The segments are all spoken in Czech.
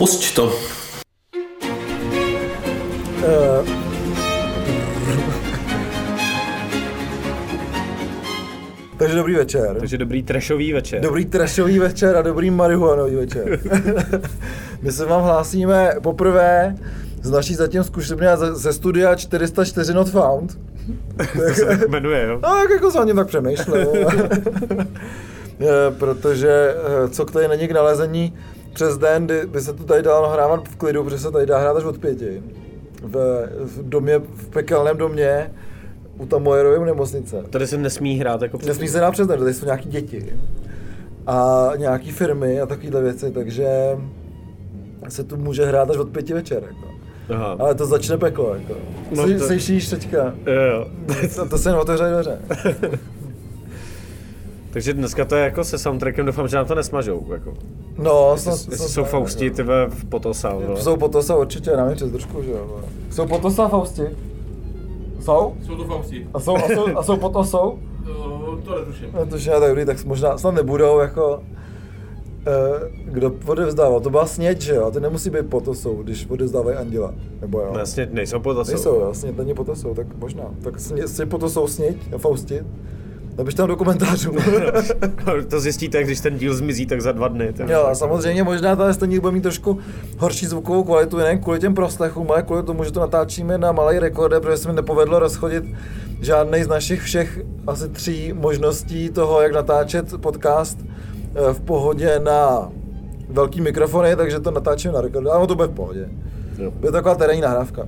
Pusť to. Uh, takže dobrý večer. Takže dobrý trashový večer. Dobrý trashový večer a dobrý marihuanový večer. My se vám hlásíme poprvé z naší zatím zkušebny ze, ze studia 404 Not Found. to se tak jmenuje, jo? Tak jako jsem o něm tak přemýšlel. Protože eh, co tady není k nalezení přes den, kdy by se to tady dalo nahrávat v klidu, protože se tady dá hrát až od pěti. V, v domě, v pekelném domě, u Tamojerovy nemocnice. Tady se nesmí hrát jako přes Nesmí se hrát přes den, tady jsou nějaký děti a nějaký firmy a takovéhle věci, takže se tu může hrát až od pěti večer. Jako. Aha. Ale to začne peklo, jako. No to... Slyšíš teďka? Jo, jo. to, to se jen otevře dveře. Takže dneska to je jako se soundtrackem, doufám, že nám to nesmažou. Jako. No, jestli, jestli jestli jsou Fausti, jako. ty v Potosa. No. Jsou Potosa určitě, nevím, přes trošku, že jo. Jsou Potosa Fausti? Jsou? Jsou to Fausti. A jsou, a jsou, a jsou Potosou? to netuším. Netuším, tak dobrý, tak možná snad nebudou jako Eh, kdo odevzdával, to byla sněď, že jo? To nemusí být potosou, když odevzdávají anděla. Nebo jo? Ne, sněď nejsou potosou. Nejsou, jo, sněď není potosou, tak možná. Tak sně, sněď potosou sněď a Fausti. Napiš tam do komentářů. to zjistíte, když ten díl zmizí, tak za dva dny. Tak jo, a samozřejmě možná ta ten díl bude mít trošku horší zvukovou kvalitu, nejen kvůli těm proslechům, ale kvůli tomu, že to natáčíme na malý rekorder, protože se mi nepovedlo rozchodit žádný z našich všech asi tří možností toho, jak natáčet podcast Eh, v pohodě na velký mikrofony, takže to natáčím na rekordu, ale to bude v pohodě. Jo. Bude taková terénní nahrávka.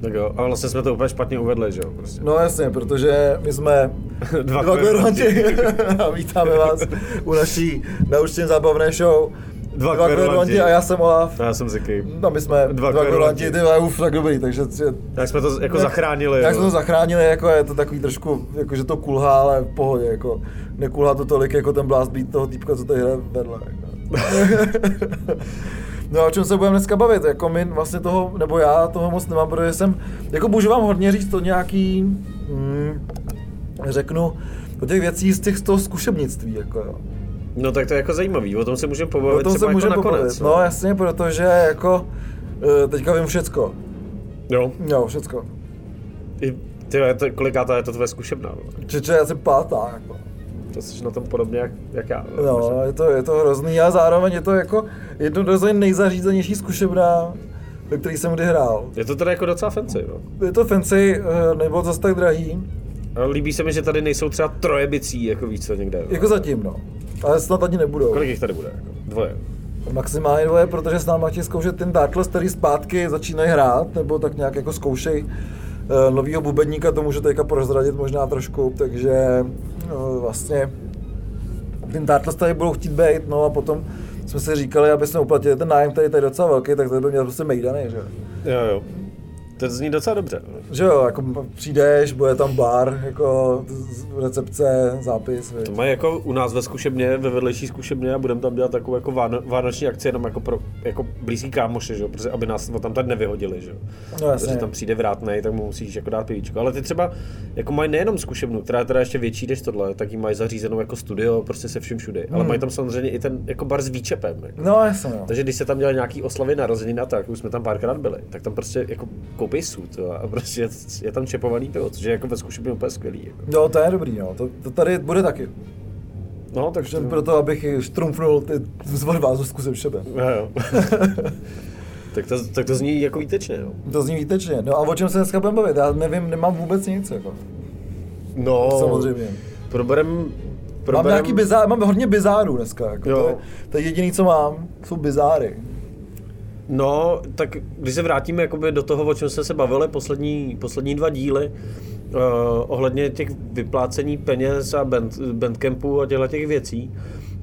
Tak jo, a vlastně jsme to úplně špatně uvedli, že jo? Prostě. No jasně, protože my jsme dva, dva kverulanti a vítáme vás u naší naučně zábavné show. Dva, dva kverulanti a já jsem Olaf. A já jsem Ziky. No my jsme dva, dva kverulanti, ty uf, tak dobrý, takže... Tak jsme to jako jak, zachránili. Jak jsme to zachránili, jako je to takový trošku, jako že to kulhá, ale v pohodě, jako nekulhá to tolik jako ten blast beat toho týpka, co tady hraje vedle. Jako. no a o čem se budeme dneska bavit? Jako my vlastně toho, nebo já toho moc nemám, protože jsem, jako můžu vám hodně říct to nějaký, hmm, řeknu, o těch věcí z těch z toho zkušebnictví, jako jo. No tak to je jako zajímavý, o tom se můžeme pobavit o tom se jako můžeme nakonec. Pobavit. No jasně, protože jako eh, teďka vím všecko. Jo? Jo, všecko. I, ty, to, kolikátá je to tvoje zkušebná? Čiže já jsem pátá, jako. To jsi na tom podobně jak, jak já. No, je to, je to hrozný a zároveň je to jako jedno z nejzařízenější zkušebná, ve který jsem kdy hrál. Je to teda jako docela fancy, no? Je to fancy, eh, nebo zase tak drahý. A líbí se mi, že tady nejsou třeba trojebicí, jako víc co někde. Jako zatím, no. Ale snad ani nebudou. Kolik jich tady bude? Jako? Dvoje. Maximálně dvoje, protože s námi chtějí zkoušet ten Darkles, který zpátky začínají hrát, nebo tak nějak jako zkoušej uh, novýho bubeníka, to můžu teďka prozradit možná trošku, takže vlastně ten Darkles tady budou chtít být, no a potom jsme si říkali, aby jsme uplatili ten nájem, který je tady docela velký, tak to by měl prostě mejdaný, že jo. Jo, to zní docela dobře. Že jo, jako přijdeš, bude tam bar, jako recepce, zápis. To mají jako u nás ve zkušebně, ve vedlejší zkušebně a budeme tam dělat takovou jako váno, vánoční akci jenom jako pro jako blízký kámoše, že jo, protože aby nás tam tady nevyhodili, že jo. No, Protože tam přijde vrátnej, tak mu musíš jako dát pivíčko. Ale ty třeba jako mají nejenom zkušebnu, která je teda ještě větší než tohle, tak ji mají zařízenou jako studio, prostě se vším všude. Hmm. Ale mají tam samozřejmě i ten jako bar s výčepem. Jako. No, jasně. No. Takže když se tam dělali nějaký oslavy narozenina, tak už jsme tam párkrát byli, tak tam prostě jako koupí sud a prostě je, tam čepovaný pivo, což je jako ve zkušebně úplně skvělý. Jako. No, to je dobrý, no. To, to tady bude taky. No, takže... To... Proto, abych štrumfnul ty zvon vás zkusem šebe. No, jo. tak, to, tak to zní jako výtečně, no. To zní výtečně. No a o čem se dneska budeme bavit? Já nevím, nemám vůbec nic, jako. No, samozřejmě. Problém, problém... Mám nějaký bizár, mám hodně bizárů dneska, jako. Jo. To, je, to je jediný, co mám, jsou bizáry. No, tak když se vrátíme jakoby do toho, o čem jsme se bavili poslední, poslední dva díly, uh, ohledně těch vyplácení peněz a band, bandcampu a těchto těch věcí,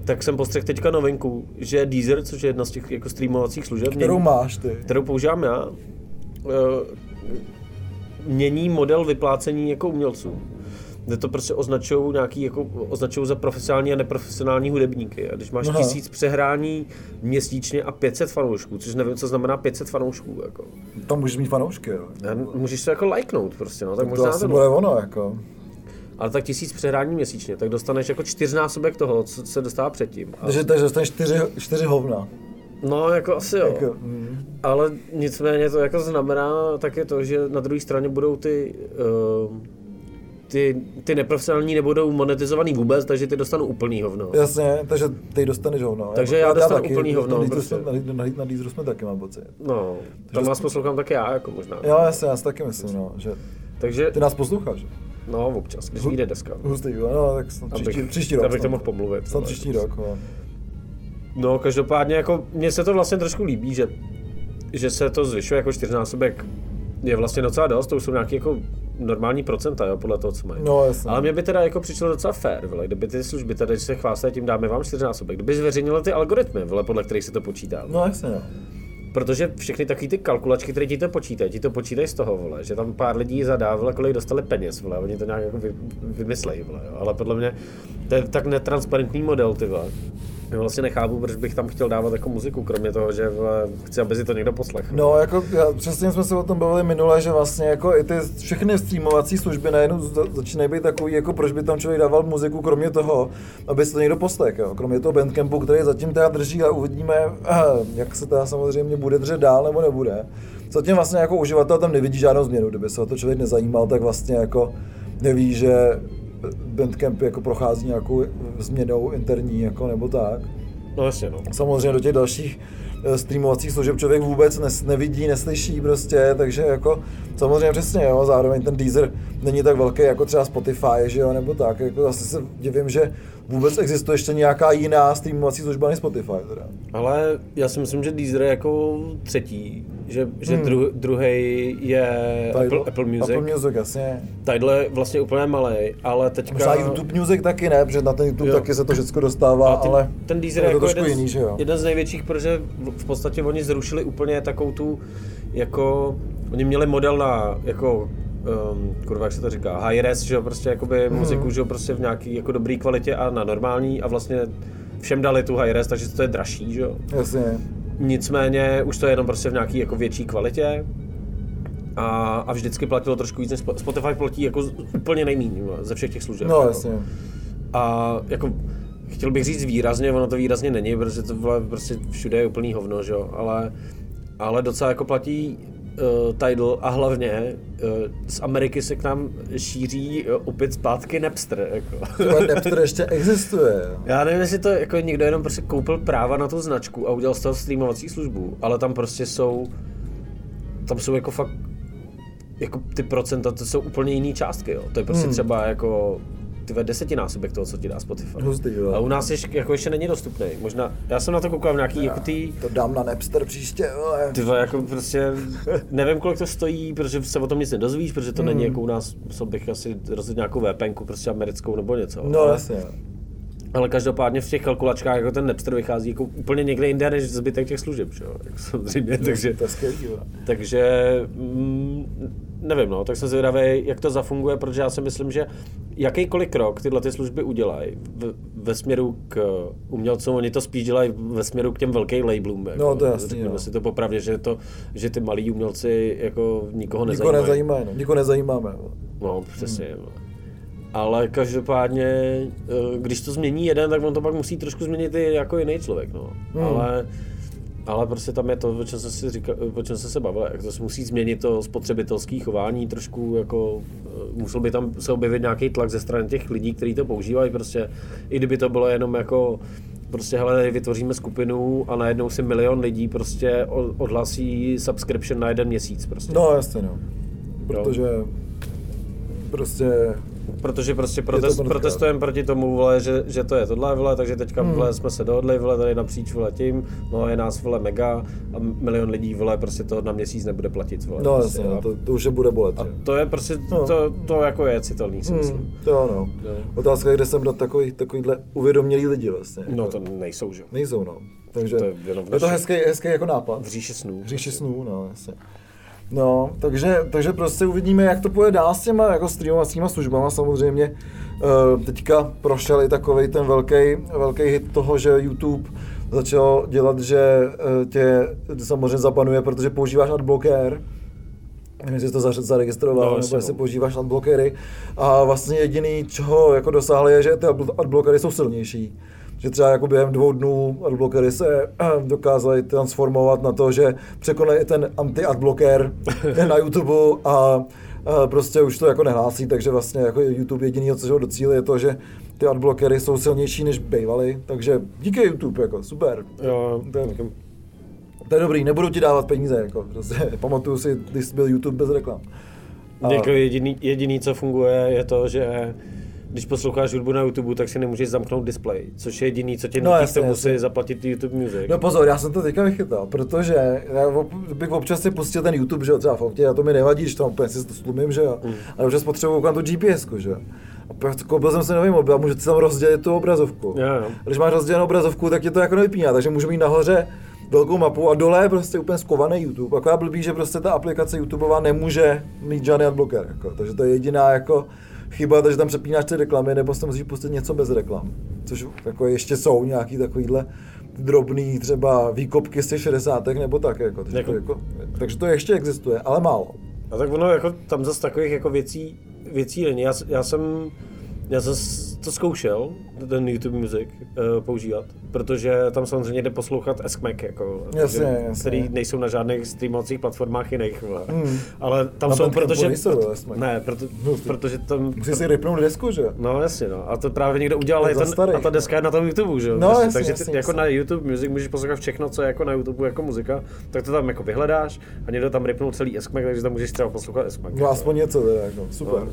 tak jsem postřehl teďka novinku, že Deezer, což je jedna z těch jako streamovacích služeb, kterou mění, máš ty, kterou používám já, uh, mění model vyplácení jako umělců kde to prostě označují nějaký, jako, označují za profesionální a neprofesionální hudebníky. A když máš Aha. tisíc přehrání měsíčně a 500 fanoušků, což nevím, co znamená 500 fanoušků. Jako. Tam můžeš mít fanoušky, jo. Můžeš to jako lajknout prostě, no. Tak to možná to bude ono, jako. Ale tak tisíc přehrání měsíčně, tak dostaneš jako čtyřnásobek toho, co se dostává předtím. Takže, takže dostaneš čtyři, čtyři hovna. No, jako asi jo. Jako, mm. Ale nicméně to jako znamená také to, že na druhé straně budou ty uh, ty, ty neprofesionální nebudou monetizovaný vůbec, takže ty dostanou úplný hovno. Jasně, takže ty dostaneš hovno. Takže já, já dostanu taky, úplný hovno. Na, prostě. na, na, na Deezeru jsme taky mám pocit. No, takže tam nás poslouchám taky já, jako možná. Jo, jasně, já si taky myslím, no, že takže, ty nás posloucháš. No, občas, když vyjde deska. Hustý, no, tak snad příští, abych, příští rok. Abych to mohl pomluvit. Snad příští rok, no. No, každopádně jako, mně se to vlastně trošku líbí, že, že se to zvyšuje jako čtyřnásobek je vlastně docela dost, to už jsou nějaké jako normální procenta, jo, podle toho, co mají. No, jasně. Ale mě by teda jako přišlo docela fair, vole, kdyby ty služby tady se chvástají, tím dáme vám čtyřnásobek, kdyby zveřejnili ty algoritmy, vole, podle kterých se to počítá. No jasně, no. Protože všechny takové ty kalkulačky, které ti to počítají, ti to počítají z toho, vole, že tam pár lidí zadá, vole, kolik dostali peněz, vole, oni to nějak jako vy, vymyslejí, vole, jo. ale podle mě to je tak netransparentní model, ty vole. Vlastně nechápu, proč bych tam chtěl dávat jako muziku, kromě toho, že chci, aby si to někdo poslechl. No, jako já, přesně jsme se o tom bavili minule, že vlastně jako i ty všechny streamovací služby najednou začínají být takový, jako proč by tam člověk dával muziku, kromě toho, aby si to někdo poslechl, kromě toho Bandcampu, který zatím teda drží a uvidíme, jak se teda samozřejmě bude držet dál nebo nebude. Zatím vlastně jako uživatel tam nevidí žádnou změnu, kdyby se o to člověk nezajímal, tak vlastně jako neví, že Bandcamp jako prochází nějakou změnou interní jako nebo tak. No jasně, no. Samozřejmě do těch dalších eh, streamovacích služeb člověk vůbec nes, nevidí, neslyší prostě, takže jako samozřejmě přesně, jo, zároveň ten Deezer není tak velký jako třeba Spotify, že jo, nebo tak, jako zase se divím, že vůbec existuje ještě nějaká jiná streamovací služba než Spotify teda. Ale já si myslím, že Deezer je jako třetí, že, že hmm. dru, druhý je Apple, Apple Music. Apple Music, jasně. Tadyhle je vlastně úplně malý, ale teďka... Možná YouTube Music taky ne, protože na ten YouTube jo. taky se to všechno dostává, ten, ale ten Deezer je jako jeden, jiný, že jo? jeden z největších, protože v podstatě oni zrušili úplně takovou tu, jako, oni měli model na, jako um, kurva, jak se to říká, high res, že jo, prostě jakoby mm. muziku, že jo, prostě v nějaký jako dobrý kvalitě a na normální a vlastně všem dali tu high res, takže to je dražší, že jo. Jasně. Nicméně už to je jenom prostě v nějaký jako větší kvalitě a, a vždycky platilo trošku víc, Spotify platí jako úplně nejméně ze všech těch služeb. No, jako. jasně. A jako chtěl bych říct výrazně, ono to výrazně není, protože to prostě všude je úplný hovno, že jo, ale, ale docela jako platí uh, Tidal a hlavně uh, z Ameriky se k nám šíří uh, opět zpátky Napster. Jako. Napster ještě existuje. Já nevím, jestli to jako někdo jenom prostě koupil práva na tu značku a udělal z toho streamovací službu, ale tam prostě jsou, tam jsou jako fakt jako ty procenta, to jsou úplně jiné částky, jo. To je prostě hmm. třeba jako tyhle desetinásobek toho, co ti dá Spotify. Hustý, jo. A u nás ještě, jako ještě není dostupný. Možná, já jsem na to koukal v nějaký, já, jako ty... To dám na Napster příště, ale... Ty jako prostě, nevím, kolik to stojí, protože se o tom nic nedozvíš, protože to hmm. není jako u nás, musel bych asi rozhodně nějakou VPNku, prostě americkou nebo něco. No ale... jasně. Ale každopádně v těch kalkulačkách jako ten Napster vychází jako úplně někde jinde než zbytek těch služeb, že jo? Samozřejmě, takže, to je skvělý, takže mm, nevím, no, tak jsem zvědavý, jak to zafunguje, protože já si myslím, že jakýkoliv krok tyhle ty služby udělají ve směru k umělcům, oni to spíš dělají ve směru k těm velkým labelům. Jako, no to je jasný, no. si to popravdě, že, to, že ty malí umělci jako nikoho nezajímají. Nikoho nezajímají, no. nikoho nezajímáme. No, no přesně. Hmm. Ale každopádně, eh, když to změní jeden, tak on to pak musí trošku změnit i jako jiný člověk. No. Hmm. Ale ale prostě tam je to, o čem jsem, si říkal, o čem jsem se bavil, jak to se musí změnit to spotřebitelské chování trošku, jako eh, musel by tam se objevit nějaký tlak ze strany těch lidí, kteří to používají, prostě i kdyby to bylo jenom jako prostě hele, vytvoříme skupinu a najednou si milion lidí prostě odhlasí subscription na jeden měsíc prostě. No jasně no, protože no. prostě Protože prostě protest, protestujeme proti tomu, vole, že, že to je tohle, vole, takže teďka hmm. vole, jsme se dohodli, vole, tady napříč vole, tím, no je nás vole mega a milion lidí vole, prostě to na měsíc nebude platit. Vole, no prostě, jasně, no, to, to, už je bude bolet. A to je prostě, no. to, to jako je citelný, si hmm, myslím. To ano. No. Otázka je, kde jsem dát takový, takovýhle uvědomělý lidi vlastně. No jako. to nejsou, že? Nejsou, no. Takže to je, je to hezký, hezký jako nápad. V říši snů. V říši snů, no, jasně. No, takže, takže prostě uvidíme, jak to půjde dál s těma jako streamovacíma službama. Samozřejmě uh, teďka prošel i takový ten velký, velký hit toho, že YouTube začal dělat, že uh, tě samozřejmě zapanuje, protože používáš adblocker. Nevím, jestli to zaregistroval, no, nebo jestli no. používáš adblockery. A vlastně jediný, čeho jako dosáhli, je, že ty adblockery jsou silnější. Že třeba jako během dvou dnů adblockery se dokázali transformovat na to, že překonají ten anti-adblocker na YouTube a prostě už to jako nehlásí, takže vlastně jako YouTube jediný, co ho docílí, je to, že ty adblockery jsou silnější než bývaly, takže díky YouTube, jako super. Jo, to je, to je dobrý, nebudu ti dávat peníze, jako prostě, pamatuju si, když byl YouTube bez reklam. A... Jako jediný, jediný, co funguje, je to, že když posloucháš hudbu na YouTube, tak si nemůžeš zamknout display, což je jediný, co tě no, nutí k musí zaplatit YouTube Music. No pozor, já jsem to teďka vychytal, protože já bych občas si pustil ten YouTube, že jo, třeba v autě, a to mi nevadí, že tam úplně si to slumím, že jo, mm. ale občas potřebuji na to GPS, že jo. A koupil jsem si nový mobil a můžu si tam rozdělit tu obrazovku. Jo, jo. Když máš rozdělenou obrazovku, tak je to jako nevypíná, takže můžu mít nahoře velkou mapu a dole je prostě úplně skovaný YouTube. Akorát blbý, že prostě ta aplikace YouTubeová nemůže mít žádný adblocker, jako. takže to je jediná jako chyba, takže tam přepínáš ty reklamy, nebo si musíš pustit něco bez reklam. Což jako ještě jsou nějaký takovýhle drobný třeba výkopky z těch 60. nebo tak. Jako, takže, jako... To jako, takže to ještě existuje, ale málo. A tak ono jako tam zase takových jako věcí, věcí není. Já, já jsem já jsem to zkoušel, ten YouTube Music, uh, používat, protože tam samozřejmě jde poslouchat Eskmek, jako, jasně, jasně. který nejsou na žádných streamovacích platformách jiných, mm. ale tam na jsou, protože... Nejsou, ne, proto, no, protože tam... Musí si rypnout desku, že? No jasně, no. A to právě někdo udělal, ten, a ta deska je na tom YouTube, že? No, jasně, Takže jasně, ty, jako na YouTube Music můžeš poslouchat všechno, co je jako na YouTube jako muzika, tak to tam jako vyhledáš a někdo tam rypnul celý Eskmek, takže tam můžeš třeba poslouchat Eskmek. No aspoň něco, teda, jako, super. No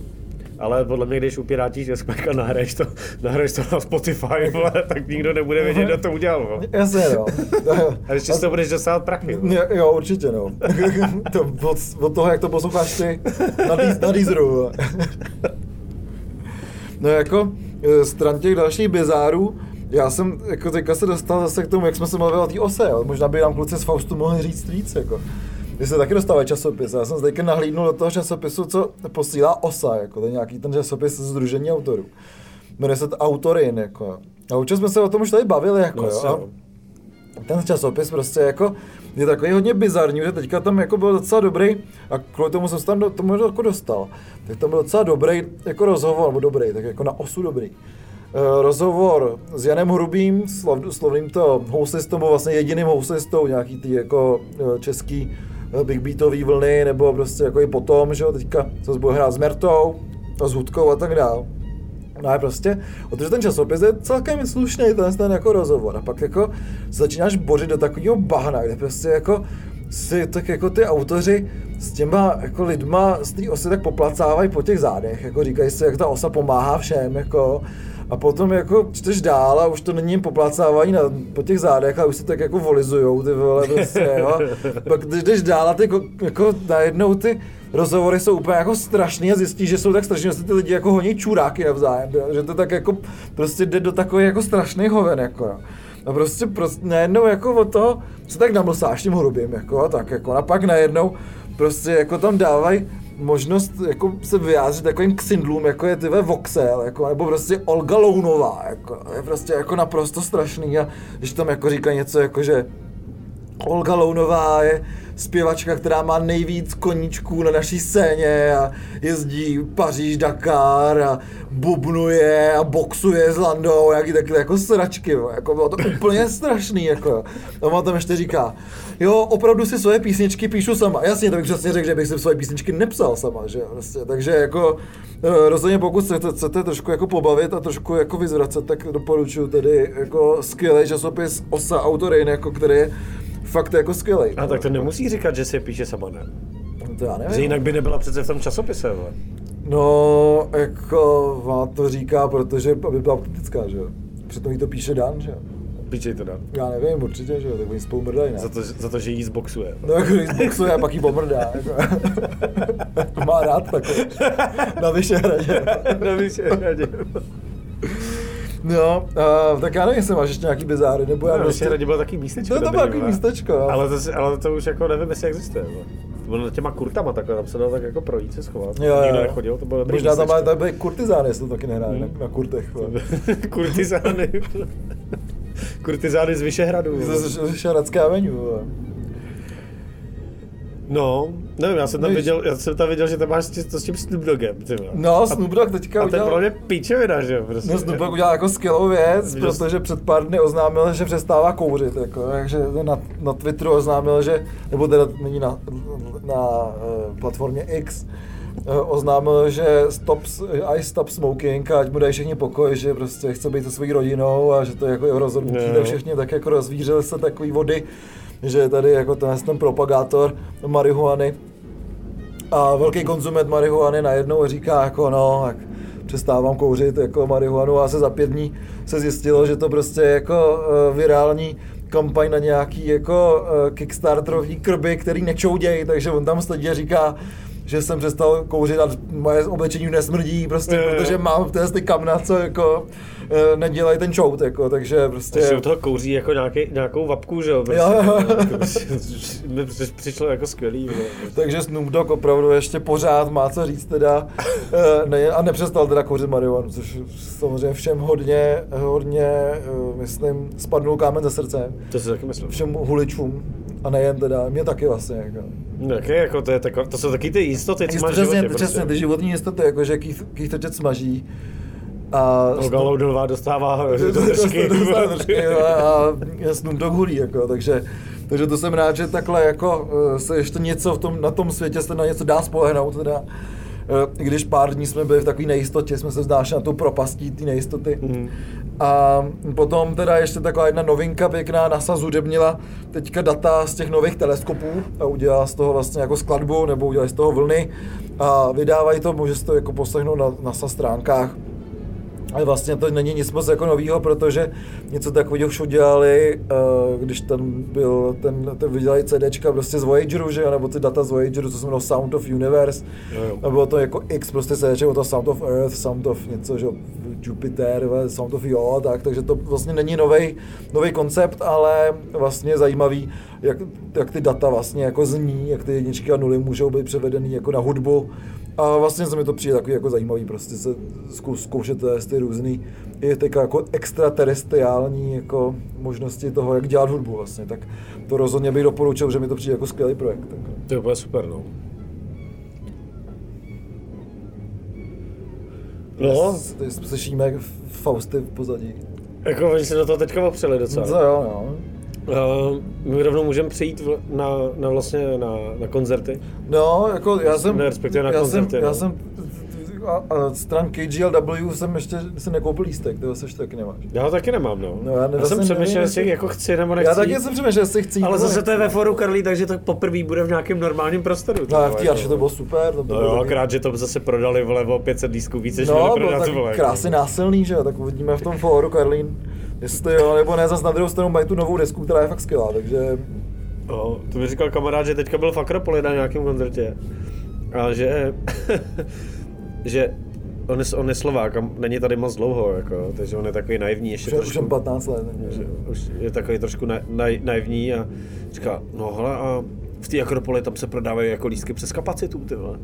ale podle mě, když upírátíš Eskmek a nahraješ to, nahraješ to na Spotify, vole, tak nikdo nebude vědět, kdo to udělal. Vole. Jasně, no. a ještě to budeš dostávat prachy. Jo, jo, určitě, no. to, od, od, toho, jak to posloucháš ty na, dý, na Deezeru. no jako, e, stran těch dalších bizárů, já jsem jako teďka se dostal zase k tomu, jak jsme se mluvili o té ose, jo. možná by nám kluci z Faustu mohli říct víc, jako. Vy se taky dostávají časopis. Já jsem se teďka nahlídnul do toho časopisu, co posílá OSA, jako to je nějaký ten časopis Združení autorů. Jmenuje se to Autorin, jako. A určitě jsme se o tom už tady bavili, jako, no, jo. Ten časopis prostě jako je takový hodně bizarní, že teďka tam jako byl docela dobrý, a kvůli tomu jsem se tam do, tomu jako dostal, tak tam byl docela dobrý jako rozhovor, nebo dobrý, tak jako na osu dobrý. Uh, rozhovor s Janem Hrubým, slov, slovným to houslistou, vlastně jediným houslistou nějaký ty jako uh, český Eh, big beatový vlny, nebo prostě jako i potom, že jo, teďka se bude hrát s Mertou a s Hudkou a tak dál. No a prostě, protože ten časopis je celkem slušný, ten, ten jako rozhovor. A pak jako začínáš bořit do takového bahna, kde prostě jako si tak jako ty autoři s těma jako lidma z té osy tak poplacávají po těch zádech, jako říkají si, jak ta osa pomáhá všem, jako a potom jako čteš dál a už to není poplácávání na, po těch zádech a už se tak jako volizujou ty vole prostě, jo. Pak když jdeš dál a ty jako, jako najednou ty rozhovory jsou úplně jako strašný a zjistíš, že jsou tak strašný, že se ty lidi jako honí čuráky navzájem, jo? že to tak jako prostě jde do takový jako strašný hoven, jako jo. A prostě, prostě najednou jako o to se tak namlsáš tím hrubým, jako a tak jako. A pak najednou prostě jako tam dávají možnost jako se vyjádřit takovým ksindlům, jako je tyve Voxel, jako, nebo prostě Olga Lounová, jako, je prostě jako naprosto strašný a když tam jako říká něco jako, že Olga Lounová je zpěvačka, která má nejvíc koníčků na naší scéně a jezdí Paříž, Dakar a bubnuje a boxuje s Landou, jaký takové jako sračky, jako bylo to úplně strašný, jako. A on tam ještě říká, jo, opravdu si svoje písničky píšu sama. Jasně, to bych přesně řekl, že bych si svoje písničky nepsal sama, že jo, prostě. Takže jako eh, rozhodně pokud chcete, chcete trošku jako pobavit a trošku jako vyzvracet, tak doporučuji tedy jako skvělý časopis Osa Autorin, jako který fakt jako skvělý. A tak to nemusí říkat, že si je píše sama, ne? No to já nevím. Že jinak by nebyla přece v tom časopise, ale. No, jako má to říká, protože aby byla optická, že jo. Přitom jí to píše Dan, že jo. Píče to Dan. Já nevím, určitě, že jo, tak oni spolu mrdají, ne? Za to, za to, že jí zboxuje. No, jako jí zboxuje a pak jí pomrdá, jako. má rád takové. Na Vyšehradě. Na Vyšehradě. No, uh, tak já nevím, jestli máš ještě nějaký bizáry, nebo já no, prostě... Ještě bylo taky místečko. No, to bylo taky místečko, jo. Ale to, ale to už jako nevím, jestli existuje. No. To bylo těma kurtama takhle, tam se dalo tak jako projít se schovat. Jo, Nikdo nechodil, to bylo dobrý Možná tam má tady kurtizány, jestli to taky nehraje hmm. na, kurtech. kurtizány. kurtizány z Vyšehradu. Z Vyšehradské aveniu. No, nevím, já jsem tam, Víš- viděl, já jsem tam viděl, že tam máš s- to s tím Snoop Doggem, ty vole. No, Snoop Dogg teďka A to je udělal... pro mě že jo, prostě. No, Snoop Dogg udělal jako skvělou věc, Že- protože před pár dny oznámil, že přestává kouřit, jako, takže na, na Twitteru oznámil, že, nebo teda není na, na uh, platformě X, uh, oznámil, že stop, I stop smoking a ať mu dají všichni pokoj, že prostě chce být se svojí rodinou a že to je jako jeho rozhodnutí, Jo. tak všichni tak jako rozvířili se takový vody, že je tady jako ten, ten propagátor marihuany. A velký konzument marihuany najednou říká jako no, tak přestávám kouřit jako marihuanu. A se za pět dní se zjistilo, že to prostě je jako uh, virální kampaň na nějaký jako uh, kickstarterový krby, který nečoudějí, takže on tam stodí a říká, že jsem přestal kouřit a moje oblečení nesmrdí, prostě, Jo, jo. protože mám ty kamna, co jako nedělají ten čout, jako, takže prostě... Takže u toho kouří jako nějaký, nějakou vapku, že jo? Prostě, Jo, jo. Jako, mi při- přišlo jako skvělý. Vole. Takže Snoop Dogg opravdu ještě pořád má co říct teda eh, ne, a nepřestal teda kouřit marihuanu, což samozřejmě všem hodně, hodně, eh, myslím, spadnul kámen ze srdce. To si taky myslím. Všem huličům a nejen teda, mě taky vlastně. Jako. No, Jaké, jako, to, je tako, to jsou taky ty jistoty, co máš v přesně, životě. přesně, ty Prostě. životní jistoty, jako že Keith, Keith smaží. A Olga Loudová dostává do držky. Snoop Dogg hulí, jako, takže, takže to jsem rád, že takhle jako eh, se ještě něco v tom, na tom světě se na něco dá spolehnout, teda. Eh, I když pár dní jsme byli v takové nejistotě, jsme se vzdášeli na tu propastí té nejistoty. Mhm. A potom teda ještě taková jedna novinka pěkná, NASA zudebnila teďka data z těch nových teleskopů a udělala z toho vlastně jako skladbu, nebo udělali z toho vlny a vydávají to, může si to jako poslechnout na NASA stránkách. Ale vlastně to není nic moc jako novýho, protože něco takového už udělali, eh, když ten byl, ten, ten vydělali CDčka prostě z Voyageru, že nebo ty data z Voyageru, co se jmenovalo Sound of Universe. Jo, jo. A bylo to jako X prostě CDček, bylo to Sound of Earth, Sound of něco, že Jupiter, Sound of Jo, tak, takže to vlastně není nový nový koncept, ale vlastně zajímavý, jak, jak ty data vlastně jako zní, jak ty jedničky a nuly můžou být převedený jako na hudbu. A vlastně se mi to přijde takový jako zajímavý, prostě se zkou, zkoušet ty různý, i teďka jako extraterestriální jako možnosti toho, jak dělat hudbu vlastně, tak to rozhodně bych doporučil, že mi to přijde jako skvělý projekt. Tak. To je úplně super, no. No, slyšíme Fausty v pozadí. jako oni se do toho teďka opřeli docela. Co jo, no. Uh, my rovnou můžeme přejít na, na vlastně na, na koncerty. No, jako já jsem... Ne, respektive na já koncerty, jsem, no. já jsem a, a stran KGLW jsem ještě si nekoupil lístek, toho se ještě taky nemáš. Já ho taky nemám, no. No, já já jsem přemýšlel, jestli jako chci nebo nechci. Já taky jsem přemýšlel, jestli chci Ale zase to je ve foru Karlí, takže to poprvé bude v nějakém normálním prostoru. No v. Arše to bylo super. To No bylo jo, taky- akorát, že to zase prodali vole o 500 lístků víc, než No, měli bylo prodat, tak jako. krásně násilný, že jo, tak uvidíme v tom fóru Karlín, jestli jo, nebo ne, zase na druhou stranu mají tu novou desku, která je fakt skvělá, takže No, to mi říkal kamarád, že teďka byl v Akropoli na nějakém koncertě. A že, že on je, on je Slovák a není tady moc dlouho, jako, takže on je takový naivní ještě už, je- už trošku. jsem 15 let. že už je takový trošku na, na, naivní a říká, no hele, a v té Akropoli tam se prodávají jako lístky přes kapacitu, ty vole.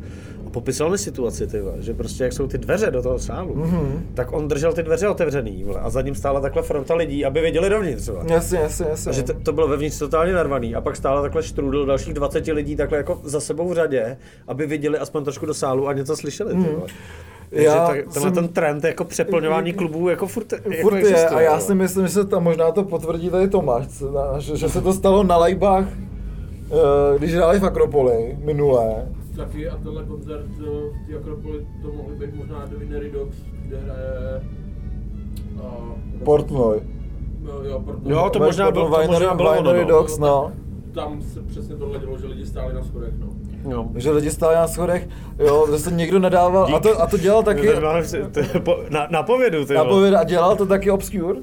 A popisal mi situaci, ty vole, že prostě jak jsou ty dveře do toho sálu, Mhm. tak on držel ty dveře otevřený, vole, a za ním stála takhle fronta lidí, aby viděli dovnitř, vole. Jasně, jasně, jasně. A že to, to bylo vevnitř totálně narvaný a pak stála takhle štrudl dalších 20 lidí takhle jako za sebou v řadě, aby viděli aspoň trošku do sálu a něco slyšeli. Ty vole. Takže Já tak, tenhle jsem- ten trend jako přeplňování klubů jako furt, jako Furt je, existuje, a já si myslím, že se tam možná to potvrdí tady Tomáš, že, že se to stalo na lajbách, když hráli v Akropoli minulé. Taky a tenhle koncert eh, v té Akropoli to mohli být možná The Winery Dogs, kde hraje... Uh, Portnoy. Jo, jo, Portnoy. Jo, to možná bylo- to možná bylo ono, Winery no. Dogs, no. Tam se přesně tohle dělo, že lidi stáli na schodech, no. No. Že lidi stáli na schodech, jo, zase někdo nedával, a to, a to dělal taky, Na, na povědu, ty vole. napověd, a dělal to taky Obscure.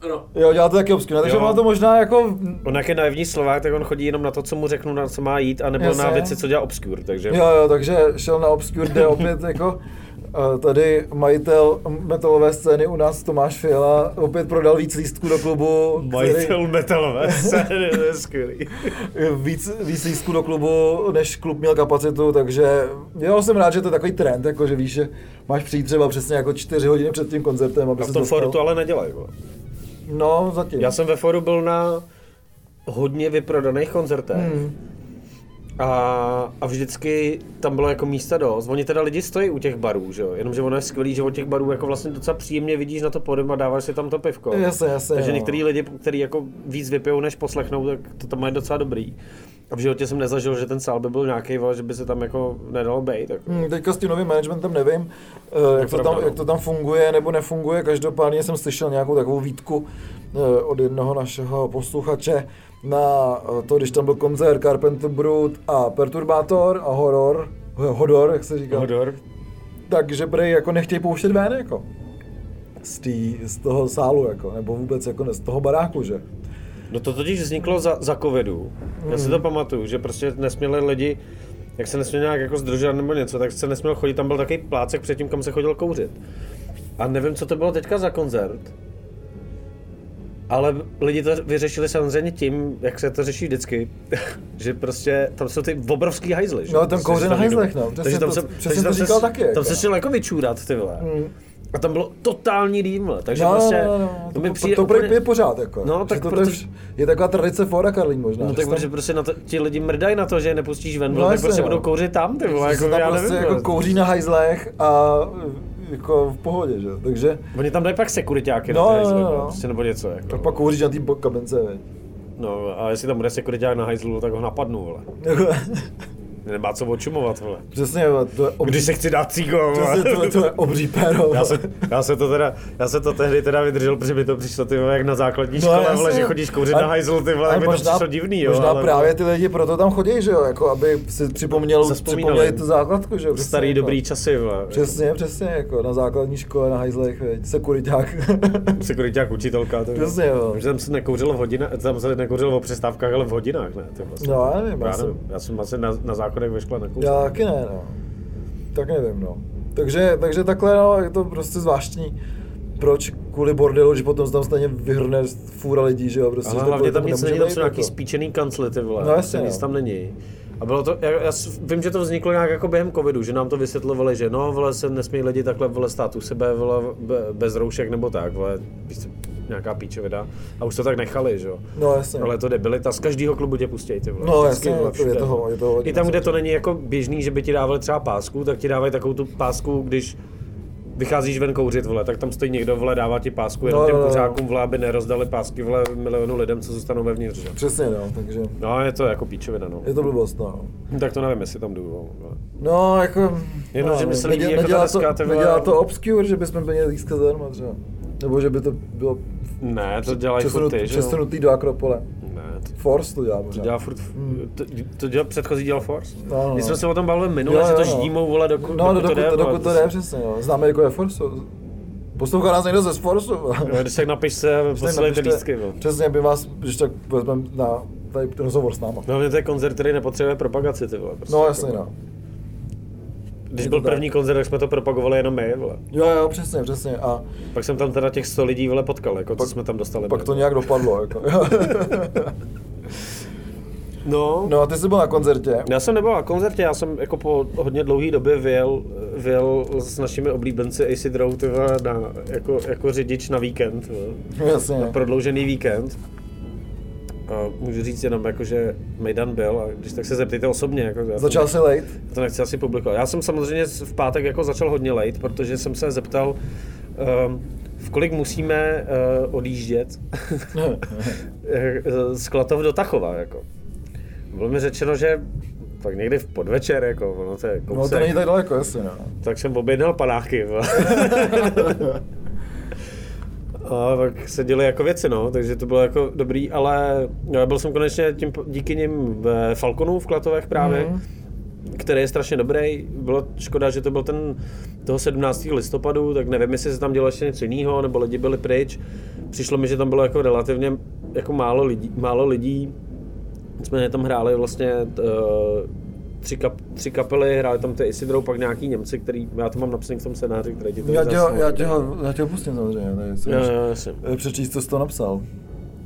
Ano. Jo, dělal to taky Obscure, takže má to možná jako, On jak je naivní Slovák, tak on chodí jenom na to, co mu řeknu, na co má jít, anebo Jasně. na věci, co dělá Obscure, takže... jo, jo, takže šel na Obscure, kde opět jako, eh, tady majitel metalové scény u nás Tomáš Fiala opět prodal víc lístků do klubu, Majitel metalové scény, to je skvělý. víc, víc lístků do klubu, než klub měl kapacitu, takže jo, jsem rád, že to je takový trend, jako že víš, že máš přijít třeba přesně jako čtyři hodiny před tím koncertem, aby v se tom dostal. ale nedělají. No, zatím. Já jsem ve foru byl na hodně vyprodaných koncertech. Hmm. A, a vždycky tam bylo jako místa dost. Oni teda lidi stojí u těch barů, že jo? Jenomže ono je skvělý, že od těch barů jako vlastně docela příjemně vidíš na to podem a dáváš si tam to pivko. Jasně, jasně, Takže jo. některý lidi, kteří jako víc vypijou než poslechnou, tak to tam mají docela dobrý. A v životě jsem nezažil, že ten sál by byl nějaký, že by se tam jako nedalo bejt. Jako. Hmm, teďka s tím novým managementem nevím, eh, jak to, tam, no. jak to tam funguje nebo nefunguje. Každopádně jsem slyšel nějakou takovou výtku eh, od jednoho našeho posluchače na eh, to, když tam byl koncert Carpenter Brut a Perturbator a Horror, Hodor, jak se říká. Hodor. Takže prej jako nechtějí pouštět ven, jako. Z, tý, z toho sálu, jako, nebo vůbec jako ne, z toho baráku, že? No to totiž vzniklo za, za covidu. Já si to pamatuju, že prostě nesměli lidi, jak se nesměl nějak jako združovat nebo něco, tak se nesměl chodit, tam byl takový plácek předtím, kam se chodil kouřit. A nevím, co to bylo teďka za koncert, ale lidi to vyřešili samozřejmě tím, jak se to řeší vždycky, že prostě tam jsou ty obrovský hajzly. že? No, tam kouře na hajzlech, no. Přesně Takže tam to- se, přesně to se, říkal taky, jako. Tam se šel jako vyčůrat, ty vole. Mm. A tam bylo totální dým, takže No, prostě, no, no, no. to mi přijde to, to úplně- je pořád, jako. No, tak to, proto- to je, taková tradice Fora Karlín možná. No tak se tam- protože prostě na to, ti lidi mrdají na to, že je nepustíš ven, No no, tak prostě no. budou kouřit tam, ty vole, jako já prostě nevím. jako kouří na hajzlech a jako v pohodě, že? Takže Oni tam dají pak sekuritáky No, na no, no, no, no. prostě nebo něco. Jako. tak pak kouříš na té kabince, veď. No a jestli tam bude sekuriták na hajzlu, tak ho napadnu, vole. Nemá co očumovat, vole. Přesně, to je obří, Když se chci dát cígo, přesně, to, je- to je obří péro. já se, já se to teda, já se to tehdy teda vydržel, protože mi to přišlo ty jak na základní No, škole, vole, že chodíš kouřit A- na hajzl, ty vole, tak mi to přišlo divný, jo. Možná ale- právě ty lidi proto tam chodí, že jo, jako aby si připomněl, připomněli tu základku, že jo. přesně, Starý jako. dobrý časy, vole. Přesně, přesně, jako na základní škole, na hajzlech, veď, sekuriták. Sekuriták, učitelka, to Přesně, jo. Že tam se nekouřilo v hodinách, tam se nekouřilo o přestávkách, ale v hodinách, ne? Ty vlastně. No, já nevím, já jsem- já jsem asi na, na zákonech ve škole nekouřil. Já taky ne, no. Tak nevím, no. Takže, takže takhle, no, je to prostě zvláštní. Proč kvůli bordelu, že potom se tam stejně vyhrne fůra lidí, že jo, prostě. Ale hlavně tam nic není, tam jsou nějaký spíčený kancly, ty vole. No jasně, nic no. tam není. A bylo to, já, já vím, že to vzniklo nějak jako během covidu, že nám to vysvětlovali, že no, vole, se nesmí lidi takhle vole stát u sebe, vole, be- bez roušek nebo tak, vole, nějaká píčovina. A už to tak nechali, že jo. No jasně. Ale je to debilita, z každého klubu tě pustějí, ty vole. No, jasně, vole, to je všude, toho- vole. je toho hodně, I tam, kde to není jako běžný, že by ti dávali třeba pásku, tak ti dávají takovou tu pásku, když vycházíš ven kouřit, vole, tak tam stojí někdo, vole, dává ti pásku jenom No, těm no, no. kuřákům, vole, aby nerozdali pásky, vole, milionu lidem, co zůstanou vevnitř, že? Přesně, no, takže No, je to jako píčovina, no. je to blbost, no. Tak to nevím, jestli tam jdu. ale- No, jako... Jenom, no, že mi se líbí, jako ta deska, to, vole. nedělá to obscure, že bychom měli získat zadarmo třeba. Nebo že by to bylo Ne, to dělají furt ty, že jo? do Akropole. Ne, to, Force to dělá to možná. dělá furt, to, to dělal, předchozí dělal Force. No, no, My no. jsme se o tom bavili minule, Jo, že to jo, no. ždímou, vole, dokud, No, dokud, dokud, to jde. dokud to jde, přesně, no. Známe, jako je Force. Poslouchá nás někdo ze Force. Jo, Když tak napiš se, posílejte lístky, vole. Přesně, aby vás, když tak vezmeme na tady rozhovor s náma. No, hlavně to je koncert, který nepotřebuje propagaci, ty vole. Prostě, No jako- jasně, no. Když byl tak. první koncert, tak jsme to propagovali jenom my, vole. Jo, jo, přesně, přesně. A Pak jsem tam teda těch 100 lidí, vole, potkal, jako co jsme tam dostali. pak my, to nějak dopadlo, jako. No, No a ty jsi byl na koncertě. Já jsem nebyl na koncertě, já jsem jako po hodně dlouhé době vyjel, vyjel s našimi oblíbenci AC vole, na, jako, jako řidič na víkend, Jasně. na prodloužený víkend. A můžu říct jenom, jako, že Mejdan byl a když tak se zeptejte osobně. Jako, já Začal jsi late? to nechci asi publikovat. Já jsem samozřejmě v pátek jako začal hodně late, protože jsem se zeptal, um, v kolik musíme uh, odjíždět z Klatov do Tachova. Jako. Bylo mi řečeno, že tak někdy v podvečer, jako, ono to je No kousek. to není tak daleko, jasně, no. Tak jsem objednal panáky. A pak se děly jako věci, no, takže to bylo jako dobrý, ale no, byl jsem konečně tím, díky nim ve Falconu v Klatovech právě, Mhm. který je strašně dobrý. Bylo škoda, že to byl ten toho 17. listopadu, tak nevím, jestli se tam dělo ještě něco jiného, nebo lidi byli pryč. Přišlo mi, že tam bylo jako relativně jako málo lidí, málo lidí. Nicméně tam hráli vlastně uh, tři, kap, tři kapely, hráli tam ty Isidrou, pak nějaký Němci, který, já to mám napsaný v tom scénáři, který ti to Já tě, ho, já, tě ho, já tě ho pustím samozřejmě, tady Jo, jo, eh, přečíst, co jsi to napsal.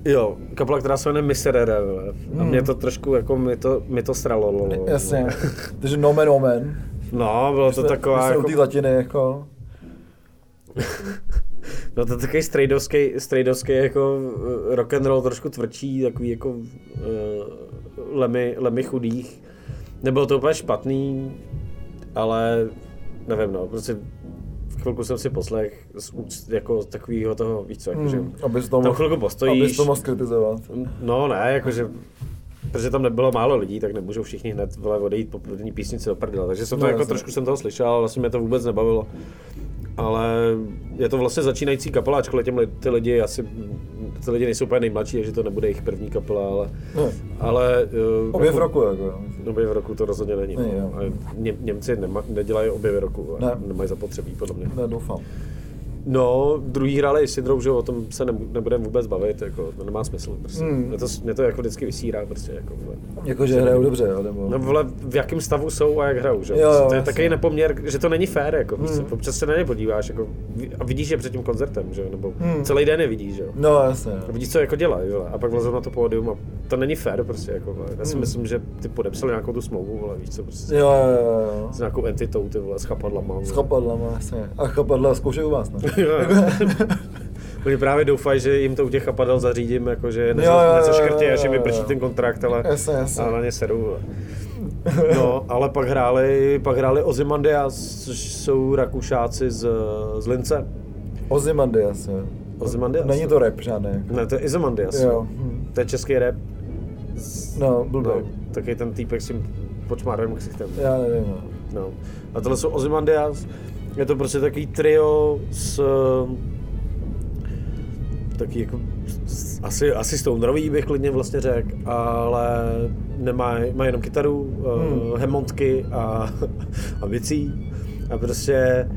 Jo, kapela, která se jmenuje Miserere, vole. A Hmm. mě to trošku, jako mi to, mi to sralo. vole. Jasně. Takže nomen omen. No, bylo to taková, jako, latiny, jako. no to takový strejdovský, strejdovský jako eh, rock and roll trošku tvrdší, takový jako uh, lemy, lemy chudých. Nebylo to úplně špatný, ale nevím, no, prostě chvilku jsem si poslech z, úc- jako takového toho, víc co, jakože, Hmm, abys to tam mohl, chvilku postojíš. abys to mohl kritizovat. No ne, jakože, protože tam nebylo málo lidí, tak nemůžou všichni hned vole, odejít po první písnici do prdela. Takže jsem to No, jako trošku jsem toho slyšel, ale vlastně mě to vůbec nebavilo. Ale je to vlastně začínající kapela, ačkoliv těm ty lidi asi, ty lidi nejsou úplně nejmladší, takže to nebude jejich první kapela, ale, No, ale uh, objev roku, jako. jo. Objev roku to rozhodně není. Není, no. Ně, Němci nema, nedělají objevy roku, Ne. ne. nemají zapotřebí, podle mě. Ne, doufám. No, druhý hráli Isidrou, že o tom se ne, nebudeme vůbec bavit, jako, to nemá smysl. Prostě. Hmm. Mě, to, mě to jako vždycky vysírá, prostě, jako, vole. Jakože hrajou dobře, jo, nebo... No vole, v jakém stavu jsou a jak hrajou, že? Jo, jo, Prostě to je takový nepoměr, že to není fér, jako, prostě, Hmm. občas se na ně podíváš, jako, a vidíš je před tím koncertem, že? jo, nebo Hmm. celý den je vidíš, že? jo. No, jasně. A vidíš, co jako dělají, vole, a pak vlezou na to pódium a to není fér, prostě, jako, vole. Já si Hmm. myslím, že ty podepsali nějakou tu smlouvu, vole, víš co, prostě, Jo, jo, jo, jo. s nějakou entitou, ty vole, s chapadlama. vole. S chapadlama, jasně. A chapadla zkoušejí u vás, ne? Oni právě doufají, že jim to u těch chapadel zařídím, nezaškrtě, až jim jo, jo. vyprší ten kontrakt, ale jasně. a na ně seru. No, ale pak hráli, pak hráli Ozymandias, což jsou Rakušáci z, z Lince. Ozymandias, jo. Ozymandias? Není to rap žádný. Ne, to je Izomandias. Jo. hm. To je český rap. No, blbý. No, taky ten týpek s tím počmárovým ksichtem. Já nevím, no. No. A tohle jsou Ozymandias. Je to prostě takový trio s... Taky jako... Asi, asi stonerový bych klidně vlastně řekl, ale nemá, má jenom kytaru, Hmm. hmm. hemontky a, a bicí. A prostě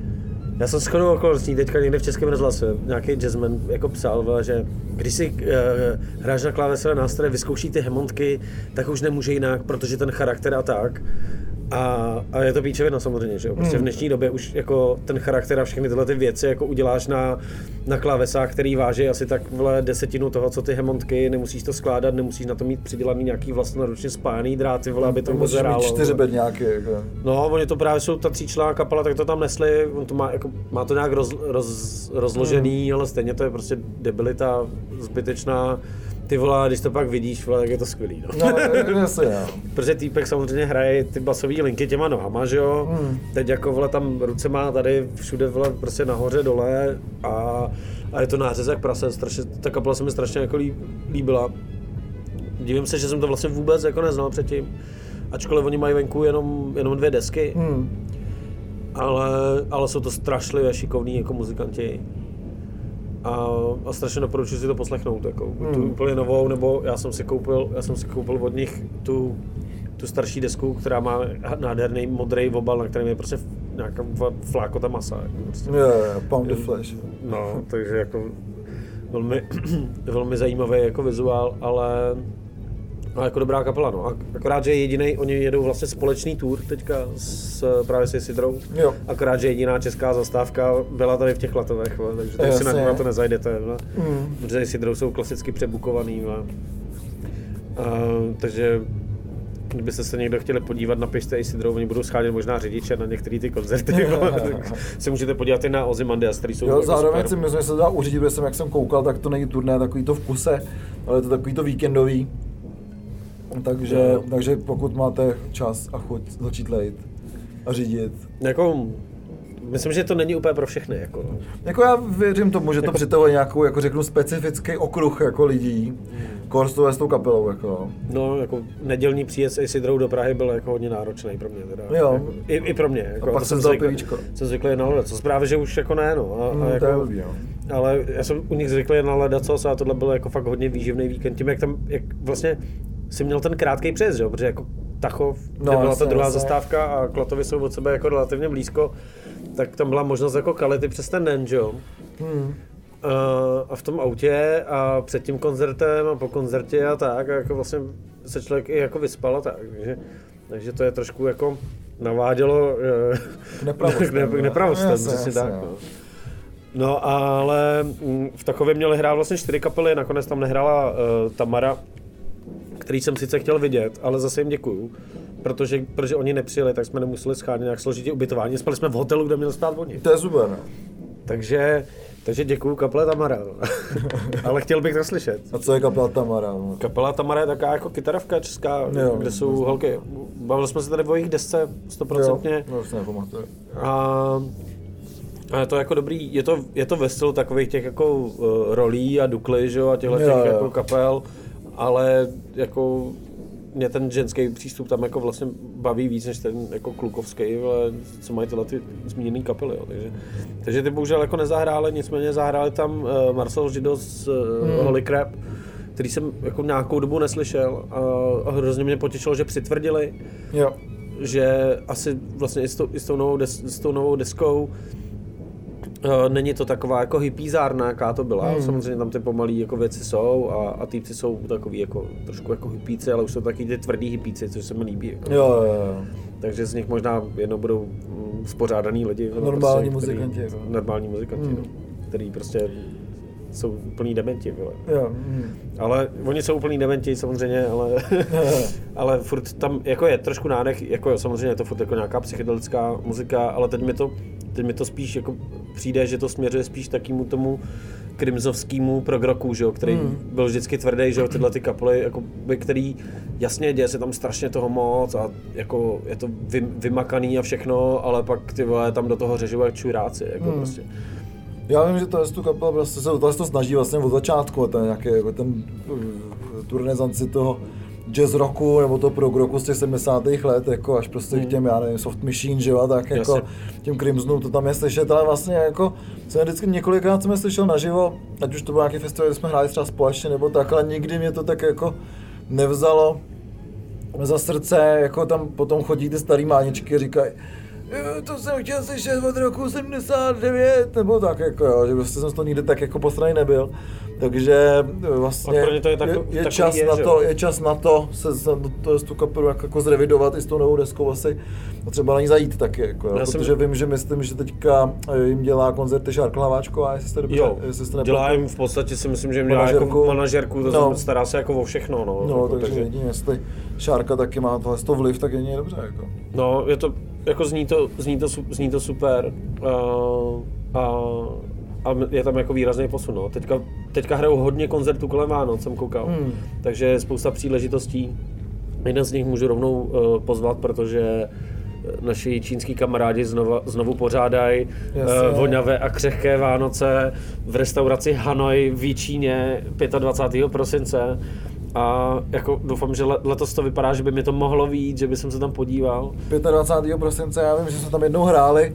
já jsem shodou okolností teďka někde v Českém rozhlase, nějaký jazzman jako psal, že když si uh, hráš na klávesové nástroje, vyzkouší ty hemontky, tak už nemůže jinak, protože ten charakter a tak. A, a je to píčevina samozřejmě, že jo? Prostě v dnešní době už jako ten charakter a všechny tyhle ty věci jako uděláš na, na klávesách, který váží asi tak vle desetinu toho, co ty hemontky, nemusíš to skládat, nemusíš na to mít přidělaný nějaký vlastnoručně spájaný dráty, vole, aby to vůbec hrálo. čtyři bedňáky, jako. No, oni to právě jsou ta tříčlená kapela, tak to tam nesli, on to má, jako, má to nějak roz, roz, rozložený, ale stejně to je prostě debilita zbytečná. Ty vole, když to pak vidíš, vole, tak je to skvělý, no. No, jasně, no. Protože týpek samozřejmě hraje ty basové linky těma nohama, že jo? Hmm. Teď jako vole tam ruce má tady všude vole prostě nahoře dole a, a je to nářez jak prase, strašně, ta kapela se mi strašně jako líb, líbila. Divím se, že jsem to vlastně vůbec jako neznal předtím. Ačkoliv oni mají venku jenom, jenom dvě desky, Hmm. ale, ale jsou to strašlivě šikovní jako muzikanti. A, a strašně doporučuji si to poslechnout, jako hmm. tu úplně novou, nebo já jsem si koupil, já jsem si koupil od nich tu, tu starší desku, která má nádherný modrý obal, na kterém je prostě nějaká flákota masa. Jako prostě. Jo, jo, Pound the Flash. No, takže jako velmi, velmi zajímavý jako vizuál, ale No, jako dobrá kapela, no. Ak- Akorát, že jediný, oni jedou vlastně společný tour teďka s, právě se Sidrou. Jo. Akorát, že jediná česká zastávka byla tady v těch Latovech, takže tady si na, na to nezajdete. Vole. Hmm. Protože Sidrou jsou klasicky přebukovaný. A, takže kdybyste se někdo chtěli podívat, napište i Sidrou, oni budou schánět možná řidiče na některé ty koncerty, tak se můžete podívat i na Ozymandias, který jsou Jo, jako zároveň super. si myslím, že se to dá uřídit, protože jsem, jak jsem koukal, tak to není turné takový to v kuse, ale je to takový to víkendový. Takže, takže pokud máte čas a chuť začít lejt a řídit. Jako, myslím, že to není úplně pro všechny. Jako. Jako já věřím tomu, že to Jako- přitahuje nějakou, jako řeknu, specifický okruh jako lidí. Korstové s tou kapelou, jako. No, jako nedělní příjezd s Sidrou do Prahy byl jako hodně náročný pro mě. Teda. Jo. Jako, i, I pro mě. Jako, pak to jsem vzal pivíčko. Jsem zvyklý na ledat, co právě, že už jako ne, no. A, Mm, a to jako, je blbý, no. Ale já jsem u nich zvyklý na ledacos a tohle byl jako fakt hodně výživný víkend. Tím, jak tam, jak vlastně si měl ten krátký přejezd, že protože jako Tachov, No, kde byla ta druhá jasně. zastávka a Klatovy jsou od sebe jako relativně blízko, tak tam byla možnost jako kality přes ten den, že jo? Hmm. A, a v tom autě a před tím koncertem a po koncertě a tak, a jako vlastně se člověk i jako vyspal a tak, takže, takže to je trošku jako navádělo eh, K nepravostem, ne- k no. nepravostem, Jasně, přesně jasně, tak. no. No. no ale mm, v takovém měli hrát vlastně čtyři kapely, nakonec tam nehrála uh, Tamara, který jsem sice chtěl vidět, ale zase jim děkuju, protože, protože oni nepřijeli, tak jsme nemuseli schánět nějak složitě ubytování, spali jsme v hotelu, kde měl spát oni. To je super, no. Takže, Takže děkuju kapele Tamara. Ale chtěl bych to slyšet. A co je kapela Tamara? Kapela Tamara je taková jako kytarovka česká, jo, kde jsou vlastně. holky. Bavili jsme se tady o jejich desce, stoprocentně. Jo, nepamatuju. A, a je to jako dobrý, je to, je to ve stylu takových těch jako uh, rolí a dukly, že jo, a těchto těch jako kapel, ale jako mě ten ženský přístup tam jako vlastně baví víc než ten jako klukovský, ale co mají tyhle ty zmíněné kapely. Jo. Takže, takže ty bohužel jako nezahráli, nicméně zahráli tam uh, Marcel Žido z uh, hmm. Holy Crap, který jsem jako nějakou dobu neslyšel a, a hrozně mě potěšilo, že přitvrdili, jo. že asi vlastně i s tou, i s tou, novou, des, s tou novou deskou není to taková jako hippízárna, jaká to byla. Hmm. Samozřejmě tam ty pomalý jako věci jsou a, a týpci jsou takový jako trošku jako hippíci, ale už jsou taky ty tvrdý hippíci, což se mi líbí. Jako. Jo, jo, jo. Takže z nich možná jednou budou mm, spořádaný lidi. No, normální prostě, muzikanti. Který, jako. Normální muzikanti, hmm. no, který prostě jsou úplný dementi, vole. Jo. Hmm. Ale oni jsou úplný dementi samozřejmě, ale, ale furt tam jako je trošku nádech, jako samozřejmě je to furt jako nějaká psychedelická muzika, ale teď mi to, teď mi to spíš jako přijde, že to směřuje spíš takýmu tomu krimzovskému progroku, že jo, který hmm. byl vždycky tvrdý, že jo, tyhle ty kapely, jako by, který jasně děje se tam strašně toho moc a jako je to vy, vymakaný a všechno, ale pak ty vole tam do toho řežou jak čuráci, jako hmm. prostě. Já vím, že to je tu kapela prostě se to snaží vlastně od začátku, ten nějaký jako ten tu renesanci toho jazz rocku nebo to prog roku z těch 70. let, jako až prostě hmm. k těm, já nevím, soft machine, že jo, tak jako Jasně. těm Crimsonům to tam je slyšet, ale vlastně jako jsem vždycky několikrát jsem je slyšel naživo, ať už to byl nějaký festival, kde jsme hráli třeba společně nebo tak, ale nikdy mě to tak jako nevzalo za srdce, jako tam potom chodí ty starý máničky a říkají, to jsem chtěl slyšet od roku 79, nebo tak jako jo, že prostě jsem to nikdy tak jako posraný nebyl. Takže vlastně to je, tak, je, je čas je, na to, je čas na to se to je tu kapelu jako, jako zrevidovat i s tou novou deskou asi a třeba na ní zajít taky, jako, jo, protože jsem... vím, že myslím, že teďka jim dělá koncerty Šárka Hlaváčková, jestli jste dobře, jo, jestli jste dělá jim v podstatě si myslím, že jim dělá jako manažerku, to no. stará se jako o všechno, no. No, jako, takže, takže jedině, jestli Šárka taky má tohle to vliv, tak jedině dobře, jako. No, je to, jako zní to, zní to, zní to super. Uh, a a je tam jako výrazný posun. No. Teďka, teďka hrajou hodně koncertů kolem Vánoc, jsem koukal, hmm. takže je spousta příležitostí. Jeden z nich můžu rovnou uh, pozvat, protože eh, naši čínský kamarádi znovu, znovu pořádají uh, voňavé a křehké Vánoce v restauraci Hanoi v Číně 25. prosince. A jako doufám, že letos to vypadá, že by mi to mohlo víc, že by jsem se tam podíval. 25. prosince, já vím, že jsme tam jednou hráli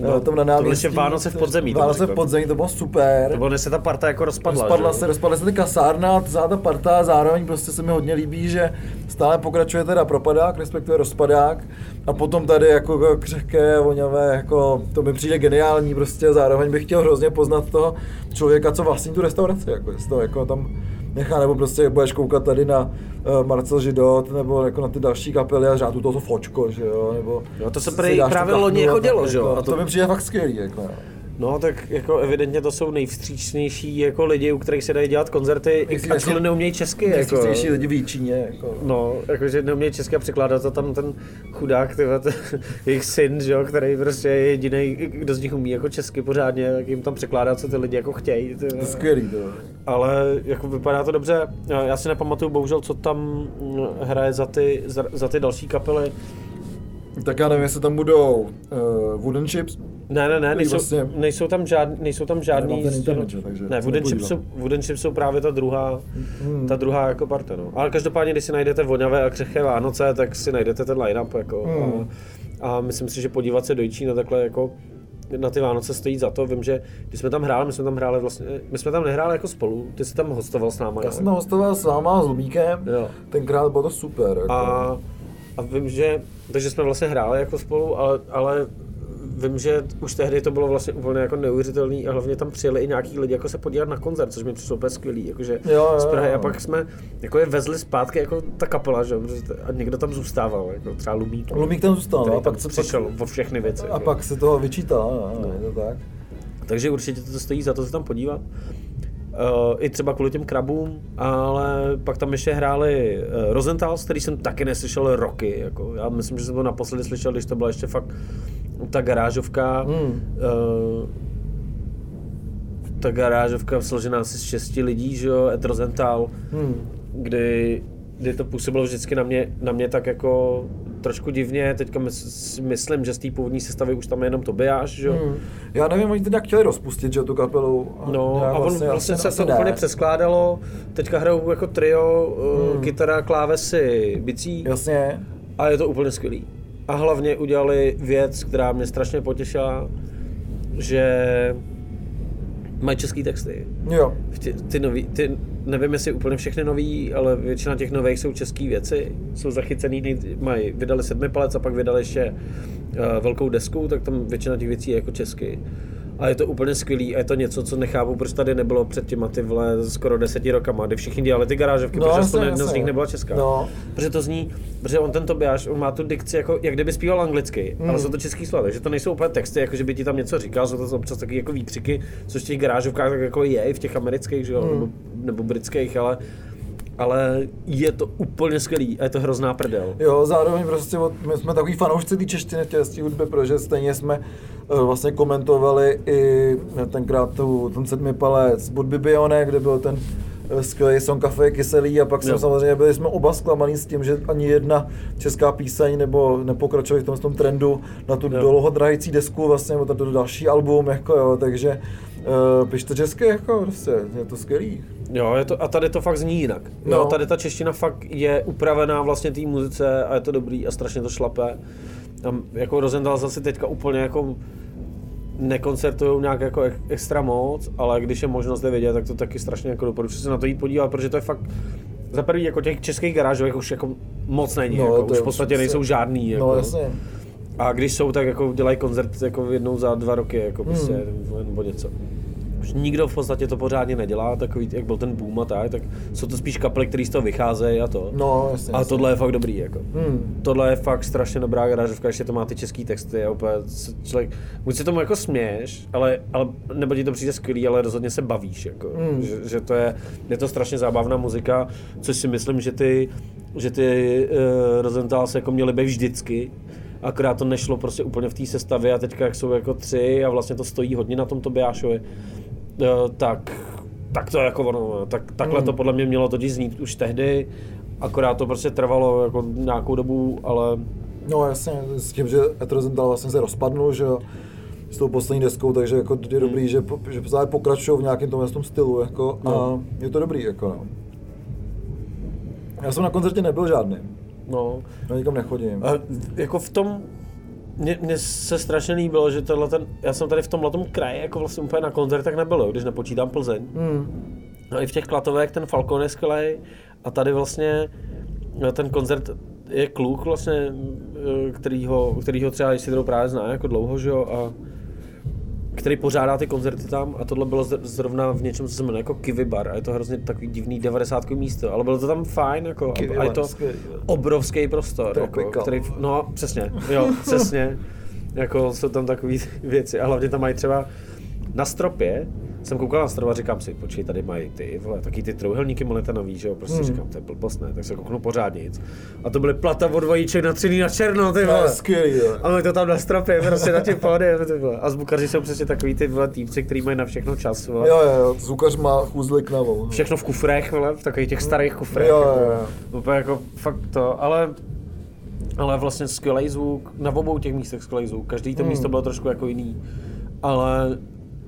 no, tam na náměstí. To Vánoce v podzemí. Vánoce v podzemí, to bylo super. To bylo, se ta parta jako rozpadla. Rozpadla se, rozpadla se ty kasárna, celá ta parta, zároveň prostě se mi hodně líbí, že stále pokračuje teda propadák, respektive rozpadák. A potom tady jako křehké, voňavé, jako to mi přijde geniální prostě, zároveň bych chtěl hrozně poznat toho člověka, co vlastní tu restauraci, jako, to jako tam nechá, nebo prostě budeš koukat tady na uh, Marcel Židot, nebo jako na ty další kapely a řádu toho fočko, že jo, nebo... Jo, to se prý právě loni jako dělo, že jo. A to, to mi přijde fakt skvělý, jako. No, tak jako evidentně to jsou nejvstřícnější jako lidi, u kterých se dají dělat koncerty, ačkoliv neumějí česky. Nejvstřícnější jako. lidi v Číně. Jako. No, jakože neumějí česky a překládat to tam ten chudák, tyhle, ten, jejich syn, že jo, který prostě je jediný, kdo z nich umí jako česky pořádně, tak jim tam překládá, co ty lidi jako chtějí. To je skvělý, to. Ale jako vypadá to dobře. Já si nepamatuju bohužel, co tam hraje za ty, za, za ty další kapely. Tak já nevím, jestli tam budou uh, Wooden Chips, ne, ne, ne, nejsou, vlastně... nejsou tam žádný, nejsou tam žádný... Ten internet, že, takže ne, Wooden Chips, jsou, Wooden Chips jsou právě ta druhá, hmm. ta druhá jako parta, no. Ale každopádně, když si najdete voňavé a křehké Vánoce, tak si najdete ten line-up, jako. Hmm. A, a, myslím si, že podívat se do Čína takhle jako na ty Vánoce stojí za to. Vím, že když jsme tam hráli, my jsme tam hráli vlastně, my jsme tam nehráli jako spolu, ty jsi tam hostoval s náma. Já jsem tam hostoval s váma, s Lumíkem, jo. tenkrát bylo to super. Jako. A, a vím, že, takže jsme vlastně hráli jako spolu, ale, ale vím, že už tehdy to bylo vlastně úplně jako neuvěřitelný a hlavně tam přijeli i nějaký lidi jako se podívat na koncert, což mi přišlo úplně skvělý, jakože jo, jo, z Prahy. A pak jsme jako je vezli zpátky jako ta kapela, že? a někdo tam zůstával, jako třeba Lumík. Lumík tam zůstal, no, a pak se přišel pak, o všechny věci. A jako. pak se toho vyčítal, no, no. je to tak. Takže určitě to stojí za to se tam podívat. Uh, I třeba kvůli těm krabům, ale pak tam ještě hráli uh, Rosenthals, který jsem taky neslyšel roky. Jako. Já myslím, že jsem to naposledy slyšel, když to byla ještě fakt ta garážovka. Hmm. Uh, ta garážovka složená asi z šesti lidí, že jo, Etrozental, hmm. kdy, kdy to působilo vždycky na mě, na mě tak jako trošku divně, teďka mys, myslím, že z té původní sestavy už tam je jenom Tobiáš, že jo. Hmm. Já nevím, oni teda chtěli rozpustit, že tu kapelu. No a on vlastně, vlastně se to úplně přeskládalo, teďka hrajou jako trio, uh, hmm. kytara, klávesy, bicí. Jasně. A je to úplně skvělý. A hlavně udělali věc, která mě strašně potěšila, že mají český texty. Jo. Ty, ty, nový, ty, nevím, jestli úplně všechny nový, ale většina těch nových jsou české věci. Jsou zachycený, mají, vydali sedmi palec a pak vydali ještě uh, velkou desku, tak tam většina těch věcí je jako česky a je to úplně skvělý a je to něco, co nechápu, proč tady nebylo před těma ty vle skoro deseti rokama, kdy všichni dělali ty garážovky, no, protože aspoň jedna z nich nebyla česká. No. Protože to zní, protože on ten Tobiáš, on má tu dikci jako, jak kdyby zpíval anglicky, mm. ale jsou to český slova, že to nejsou úplně texty, jako že by ti tam něco říkal, jsou to občas taky jako výkřiky, což v těch garážovkách tak jako je, i v těch amerických, že jo, mm. nebo, nebo britských, ale ale je to úplně skvělý a je to hrozná prdel. Jo, zároveň prostě my jsme takový fanoušci té češtiny v té hudby, protože stejně jsme uh, vlastně komentovali i tenkrát tu, ten sedmi palec Budby Bione, kde byl ten uh, skvělý song Kafe kyselý a pak jsme samozřejmě byli jsme oba zklamaný s tím, že ani jedna česká píseň nebo nepokračovali v tom, v tom trendu na tu dlouhodrající desku vlastně, nebo to další album, jako jo, takže uh, pište česky, jako prostě, je to skvělý. Jo, je to, a tady to fakt zní jinak. No. Jo, tady ta čeština fakt je upravená vlastně té muzice a je to dobrý a strašně to šlape. Tam jako Rosenthal zase teďka úplně jako nekoncertují nějak jako extra moc, ale když je možnost je vidět, tak to taky strašně jako doporučuji se na to jít podívat, protože to je fakt za prvý jako těch českých garážových už jako moc není, no, jako, už v podstatě se... nejsou žádný. Jako. No jasně. A když jsou, tak jako dělají koncert jako jednou za dva roky, jako hmm. prostě, nebo něco už nikdo v podstatě to pořádně nedělá, takový, jak byl ten boom a tak, tak jsou to spíš kapely, které z toho vycházejí a to. No, jasně, A tohle je fakt dobrý, jako. Hmm. Tohle je fakt strašně dobrá garážovka, ještě to má ty český texty, a úplně člověk, buď se tomu jako směješ, ale, ale nebo ti to přijde skvělý, ale rozhodně se bavíš, jako. Hmm. Že, že, to je, je to strašně zábavná muzika, což si myslím, že ty, že ty uh, Rosenthal se jako měly být vždycky, akorát to nešlo prostě úplně v té sestavě a teďka jak jsou jako tři a vlastně to stojí hodně na tom Tobiášovi, Eh, tak, tak to jako ono, tak, takhle to podle mě mělo totiž znít už tehdy, akorát to prostě trvalo jako nějakou dobu, ale... No jasně, s tím, že Etrozental vlastně se rozpadnul, že jo, s tou poslední deskou, takže jako je dobrý, mm. že, že pokračují v nějakém tom, tom stylu, jako, no. a je to dobrý, jako no. Já jsem na koncertě nebyl žádný. No. Já nikam nechodím. A jako v tom mně, mně se strašně líbilo, že tenhle ten, já jsem tady v tomhle tom kraji jako vlastně úplně na koncertech nebyl, když nepočítám Plzeň. Hmm. No i v těch klatovech ten Falcon je skvělý a tady vlastně no, ten koncert je kluk vlastně, eh, kterýho, kterýho třeba Isidro právě zná jako dlouho, že jo, a který pořádá ty koncerty tam a tohle bylo zrovna v něčem, co se jmenuje jako Kiwi Bar a je to hrozně takový divný 90 místo, ale bylo to tam fajn jako a je to obrovský prostor, jako, který, no přesně, jo, přesně, jako jsou tam takové věci a hlavně tam mají třeba na stropě jsem koukal na stranu a říkám si, počkej, tady mají ty, vole, taky ty trouhelníky nový, že jo, prostě hmm. říkám, to je blbost, ne, tak se kouknu pořádně nic. A to byly plata od dvojíček na třiný na černo, ty vole. Skvělý, jo. A my to tam na stropě, prostě na těch pódiem, ty vole. A zvukaři jsou přesně takový ty vole týpci, kteří mají na všechno čas, vole. Jo, jo, jo, zvukař má chůzli k navou. Všechno v kufrech, vole, v takových těch starých kufrech. Jo, jo, jo. Úplně jako fakt to, ale ale vlastně skvělý zvuk, na obou těch místech skvělý zvuk, každý to hmm. místo bylo trošku jako jiný, ale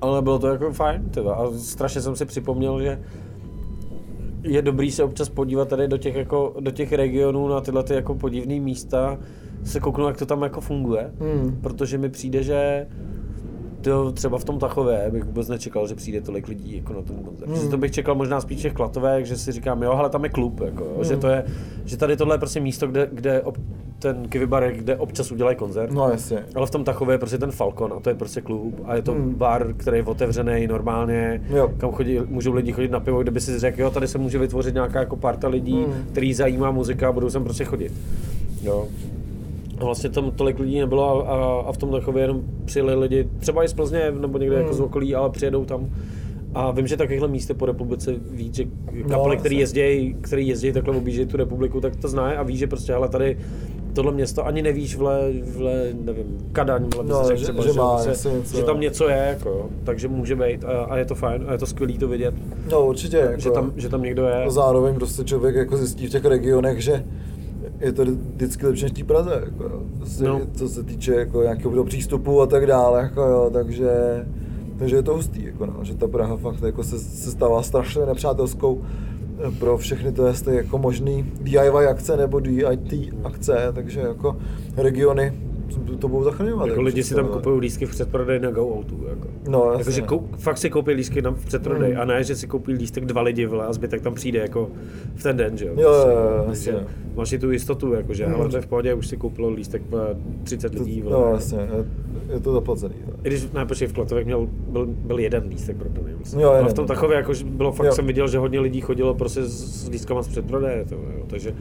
ale bylo to jako fajn, tyva. a strašně jsem si připomněl, že je dobrý se občas podívat tady do těch, jako, do těch regionů na tyhle ty jako podivné místa, se kouknout, jak to tam jako funguje, hmm. protože mi přijde, že to třeba v tom Tachově bych vůbec nečekal, že přijde tolik lidí jako na ten koncert. Hmm. Že to bych čekal možná spíš těch Klatovek, že si říkám, jo, ale tam je klub, jako, hmm. že to je, že tady tohle je prostě místo, kde, kde ob, ten Kivibar, kde občas udělají koncert. No jasně. Ale v tom Tachově je prostě ten Falcon a to je prostě klub a je to hmm. bar, který je otevřený normálně, jo. kam chodí, můžou lidi chodit na pivo, kde by si řekl, jo, tady se může vytvořit nějaká jako parta lidí, hmm. který zajímá muzika a budou sem prostě chodit. Jo. A vlastně tam tolik lidí nebylo a, a, a v tom takově jenom přijeli lidi, třeba i z Plzně nebo někde jako hmm. jako z okolí, ale přijedou tam. A vím, že takovýchhle míst po republice víc, že kapely, no, který jezdí, který jezdí takhle objíždějí tu republiku, tak to zná a ví, že prostě ale tady tohle město ani nevíš, vle, vle nevím, Kadaň, vle, No, že- třeba, že že, má že, asi něco. že, tam něco je, jako, jo. takže může být a, a, je to fajn a je to skvělý to vidět, No určitě, jako, že, tam, že tam někdo je. a zároveň prostě člověk jako zjistí v těch regionech, že je to vždycky lepší než v té Praze, jako, jo. Prostě, No. co se týče jako nějakého přístupu a tak dále, jako, jo, takže, takže je to hustý, jako, no, že ta Praha fakt jako se, se stává strašně nepřátelskou pro všechny to jestli jako možný DIY akce nebo DIT akce, takže jako regiony to budou zachraňovat. Jako lidi si tam kupují lístky v předprodej na Go Outu. Jako. No, Jako, že kou, fakt si koupí lístky na, v předprodej Mm. a ne, že si koupí lístek dva lidi vole, a zbytek tam přijde jako v ten den, že jo. Jo, jo, jo, Prostě jasně. máš i tu jistotu, jako, že Mm. ale to je v pohodě, už si koupilo lístek vole, 30 lidí. Vole. No jasně, je, to zaplacený. jo. I když, ne, počkej, v Klatovech měl, byl, byl jeden lístek prodaný. myslím. Jo, Ale v tom takově, jako, bylo fakt, Jo. jsem viděl, že hodně lidí chodilo prostě s, s lístkama z předprodeje, to, jo, takže,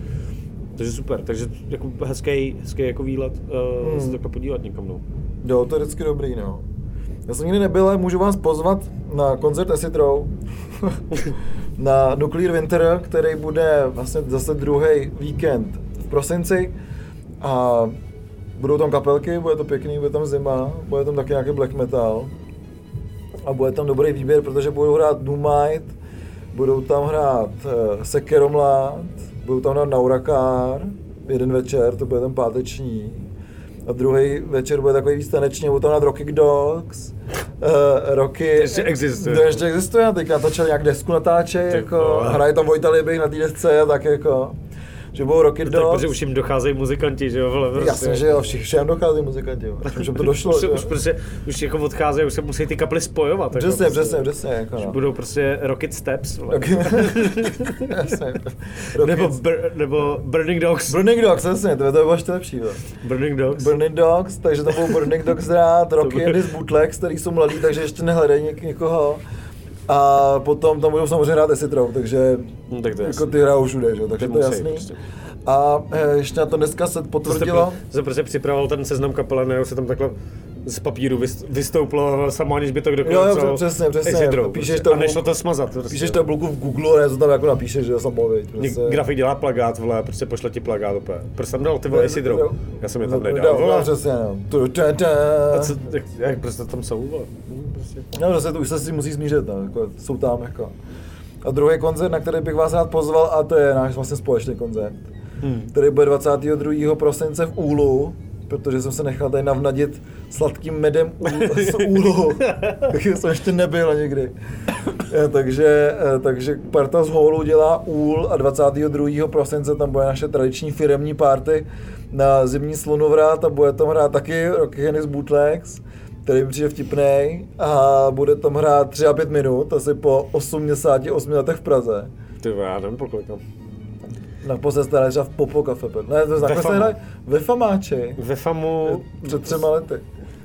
takže super, takže jako hezký, hezký jako výlet, uh, Mm. se takhle podívat někam, no. Jo, to je vždycky dobrý, no. Já jsem nikdy nebyl, ale můžu vás pozvat na koncert Row na Nuclear Winter, který bude vlastně zase druhý víkend v prosinci a budou tam kapelky, bude to pěkný, bude tam zima, bude tam taky nějaký black metal a bude tam dobrý výběr, protože budou hrát Doomite, budou tam hrát uh, Sekeromlad, budou tam hrát Naurakár, jeden večer, to bude ten páteční. A druhý večer bude takový víc taneční, budou tam hrát Rocky Dogs, uh, Rocky... To ještě existuje. To ještě existuje, a teď natáčeli nějak desku natáčej, Ty jako, hraje tam Vojta Libich na té desce, tak jako, že budou Rocky Tak, Dogs. protože už jim docházejí muzikanti, že jo, vole, prostě. Jasně, že jo, všich, všem dochází muzikanti, jo. Už to došlo, už, už, prostě, už jako odcházejí, už se musí ty kapely spojovat. jako Přesně, prostě. přesně, přesně, jako no. budou prostě Rocket Steps, vole. Rocky... nebo, br, nebo Burning Dogs. Burning Dogs, jasně, to by to bylo ještě lepší, jo. Burning Dogs. Burning Dogs, takže tam budou Burning Dogs hrát, Rocky bude- bootlegs, který jsou mladí, takže ještě nehledají něk- někoho. A potom tam budou samozřejmě hrát Row, takže No, tak to jako ty hrajou všude, že? jo, takže Ty to je jasný. prostě. A eh, ještě na to dneska se potvrdilo, to jste prostě připravoval ten seznam kapele, ne, se tam takhle z papíru vys- vystouplo samo, aniž by to kdokoliv Jo, jo, přesně, přesně. Exidrou, Píšeš prostě. to A nešlo to smazat. Prostě. píšeš tabulku v Google, ne, to tam jako napíšeš, že samo, viď, prostě. Grafik dělá plagát, vole, prostě pošle ti plagát úplně. Proč jsem dal ty vole Isidro? Já jsem je tam nedal, no, vole. přesně, no. A co, jak, jak prostě tam jsou, vole? Prostě. No, prostě to už se si musí smířit, no, jako, jsou tam, jako. A druhý koncert, na který bych vás rád pozval, a to je náš vlastně společný koncert, Hmm. který bude 22. prosince v Úlu, protože jsem se nechal tady navnadit sladkým medem Úl- z Úlu, taky jsem ještě nebyl nikdy. Eh, takže, eh, takže parta z Hólu dělá Úl a 22. prosince tam bude naše tradiční firemní party na zimní slunovrat a bude tam hrát taky Rocky Hennis Bootlegs, který mi přijde vtipnej a bude tam hrát 3 a 5 minut, asi po 88 letech v Praze. Ty já nevím pokolikám. Naposled jste hráli třeba v Popo Cafe. Ne, to jste Famu. hráli ve Famáči. Ve FAMu... Před třema lety.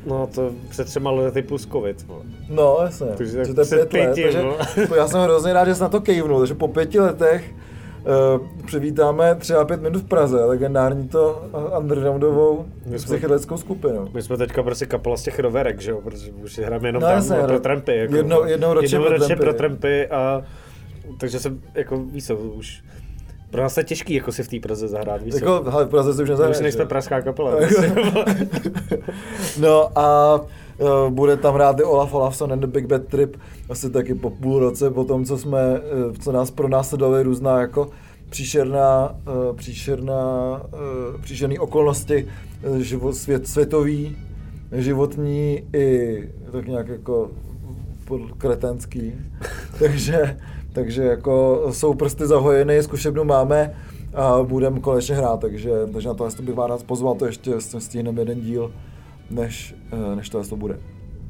No to před třema lety plus covid, vole. No, jasně. Takže tak že to je pět let, pěti, takže no. to já jsem hrozně rád, že jsi na to kejvnul, takže po pěti letech uh, přivítáme třeba pět minut v Praze, legendární to uh, undergroundovou My jsme- psychedelickou skupinu. My jsme teďka prostě kapela z těch roverek, že jo, protože už si hrajeme jenom No, tam jasně, pro trampy. Jako, Jednou- jednou ročně jednou pro ročně trampy. pro trampy a takže jsem, jako víš co, už pro nás je těžký jako si v té Praze zahrát, víš co. Jako, hele, v Praze si už My nezahraješ. už nejsme pražská kapela. no a uh, bude tam hrát i Olaf Olafson and the Big Bad Trip, asi taky po půl roce po tom, co jsme, uh, co nás pronásledovali různá jako příšerná, uh, příšerná, uh, příšerný okolnosti uh, život, svět, světový, životní i tak nějak jako kretenský. takže, takže jako jsou prsty zahojeny, zkušebnu máme a budeme konečně hrát, takže, takže na to asi bych vás rád pozval, to ještě stihneme jeden díl, než, eh, než to to bude.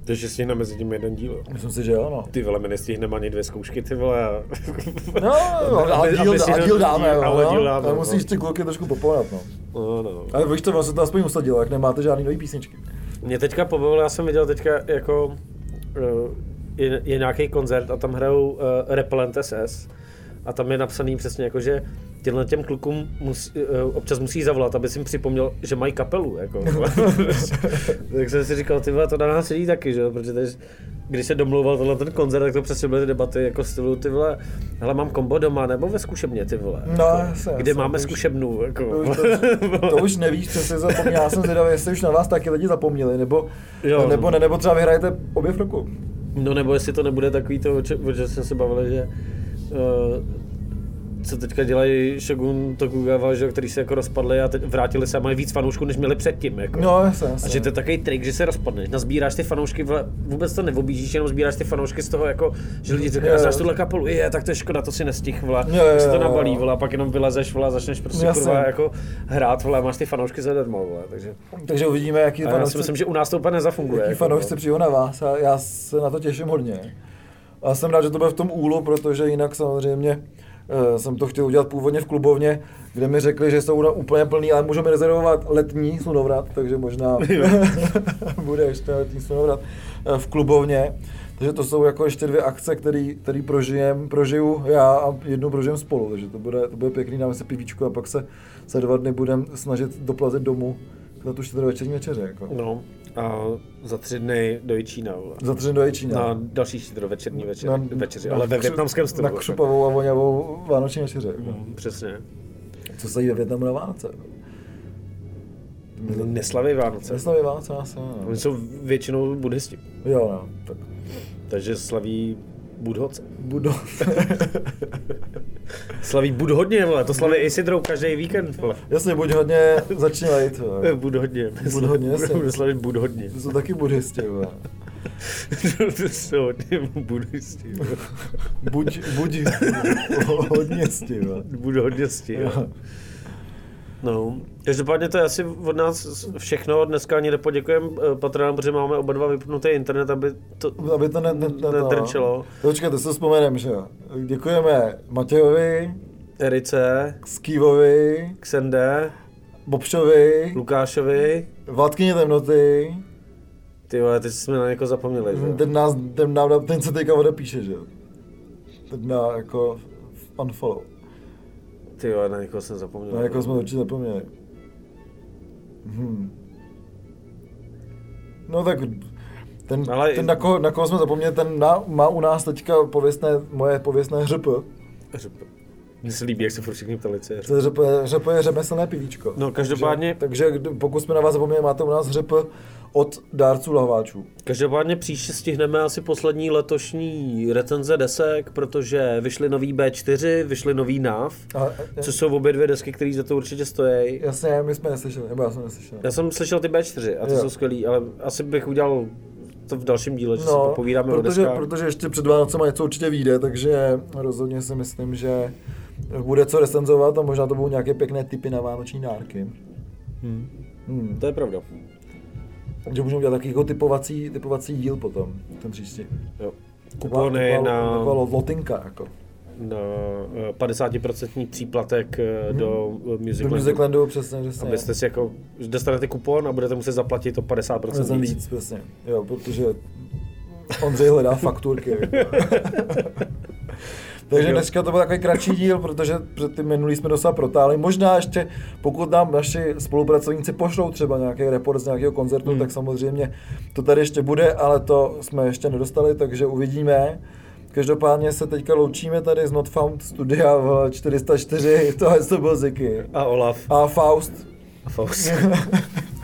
Takže stihneme mezi tím jeden díl. Myslím si, že jo, no. Ty vole, my nestihneme ani dvě zkoušky, ty vole. A... No, no ale díl, a díl dáme, jo, ale no. díl dáme, Ale no. musíš ty kluky trošku popohnat, no. No, no. Ale víš to, se to aspoň usadilo, jak nemáte žádný nový písničky. Mě teďka pobavilo, já jsem viděl teďka jako eh, je, je nějaký koncert a tam hrajou uh, Repellent SS a tam je napsaný přesně jako, že těmhle těm klukům musí, eh, občas musí zavolat, aby si jim připomněl, že mají kapelu. Jako. tak jsem si říkal, ty to na nás sedí taky, že? protože teď, když se domlouval tenhle ten koncert, tak to přesně byly ty debaty jako stylu, ty vole, hele, mám kombo doma nebo ve zkušebně, ty vole. No, jako, jasně, kde jasně, máme už- zkušebnu, jako. To už, to, to už nevíš, co jsi zapomněl. Já jsem zvědavý, jestli už na vás taky lidi zapomněli, nebo, Jo. nebo ne, nebo třeba vyhrajete obě v roku. No nebo jestli to nebude takový to, o če- o čem jsme se bavili, že uh, co teďka dělají Shogun Tokugawa, že, který se jako rozpadli a teď vrátili se a mají víc fanoušků, než měli předtím. Jako. No, jasně, A že to je takový trik, že se rozpadneš, nazbíráš ty fanoušky, vůbec to neobjíždíš, jenom sbíráš ty fanoušky z toho, jako, že lidi říkají, jo. znáš tuhle kapelu, je, tak to je škoda, to si nestih, jo, tak se to nabalí, vole, a pak jenom vylezeš, vole, a začneš prostě Jasně. kurva, jako hrát, vole, a máš ty fanoušky zadarmo, vole, takže. Takže uvidíme, jaký A já si fanoušci, myslím, že u nás to úplně nezafunguje. jaký jako, fanoušci přijou na vás a já se na to těším hodně. A jsem rád, že to bude v tom úlu, protože jinak samozřejmě jsem to chtěl udělat původně v klubovně, kde mi řekli, že jsou úplně plný, ale můžeme rezervovat letní slunovrat, takže možná bude ještě letní slunovrat eh, v klubovně. Takže to jsou jako ještě dvě akce, který, který prožijem, prožiju já a jednu prožijem spolu, takže to bude, to bude pěkný, dáme si pivíčko a pak se za dva dny budeme snažit doplazit domů na tu čtvrtovečerní večeře. Jako. No, a za tři dny do Jičína. Za tři do Jičína. Na další večerní večer, Na- večeři, na ale ve větnamském stylu. Na křupavou a voňavou vánoční večeře. Jako. Mm, Přesně. Co se jí ve Větnamu na Vánoce? Neslaví Vánoce. Neslaví Vánoce asi. Oni jsou většinou buddhisti, Jo, no, tak takže slaví budhoce. budu. Slaví bud hodně, vole, to slaví i Sidrou každý víkend, vole. Jasně, buď hodně začni lejt. jo. Bud hodně. Bud hodně, jasně. Budou slavit bud hodně. To jsou taky buddhisti, jo. to jsou hodně buddhisti. vole. Buď, buď hodně sti, jo. Bud hodněsti, jo. Jo. No, každopádně to je asi od nás všechno. Dneska ani nepoděkujeme patronám, protože máme oba dva vypnutý internet, aby to Aby to ne, ne, ne, netrčelo. Počkej, to se vzpomeneme, že jo. Děkujeme Matějovi, Erice, Skývovi, Xende, Bobšovi, Lukášovi. Vládkyni temnoty, Ty vole, teď jsme na někoho zapomněli, že? ten nás, ten nám, ten se teďka odepíše, že jo. Ten na jako unfollow. Ty vole, na někoho jsem zapomněl. No, jako jsme určitě zapomněli. Hmm. No tak ten, Ale- Ale... ten na, koho, na koho jsme zapomněli, ten na, má u nás teďka pověstné, moje pověstné hřp. Řep. Mně se líbí, jak se furt všichni ptali, co je řep. To je řemeslné pivíčko. No, každopádně- Takže, takže pokud jsme na vás zapomněli, máte u nás hřp od dárců lahváčů. Každopádně příště stihneme asi poslední letošní recenze desek, protože vyšly nový B4, vyšly nový NAV, A, což jsou obě dvě desky, které za to určitě stojí. Jasně, my jsme neslyšeli, nebo já jsem neslyšel. Já jsem slyšel ty B4 a ty Jo. jsou skvělý, ale asi bych udělal to v dalším díle, že si No, popovídáme o protože, deskách. protože ještě před Vánocema něco určitě vyjde, takže rozhodně si myslím, že bude co recenzovat a možná to budou nějaké pěkné typy na vánoční dárky. Hmm. Hmm. To je pravda. Takže můžeme udělat takový jako typovací, typovací díl potom, ten příští. Jo. Kupony Taková- na, Taková lotinka, jako. na eh, 50% příplatek eh, do eh, Do Music Landu. Musiclandu přesně, přesně. Abyste si jako, dostanete kupon a budete muset zaplatit o 50% Jsem víc. víc, přesně. Jo, protože Ondřej hledá fakturky. Takže dneska to byl takový kratší díl, protože před tím minulý jsme docela protáhli. Možná ještě, pokud nám naši spolupracovníci pošlou třeba nějaký report z nějakého koncertu, Hmm. tak samozřejmě to tady ještě bude, ale to jsme ještě nedostali, takže uvidíme. Každopádně se teďka loučíme tady z Not Found Studia v 404, tohle to byl Ziky. A Olaf. A Faust. A Faust.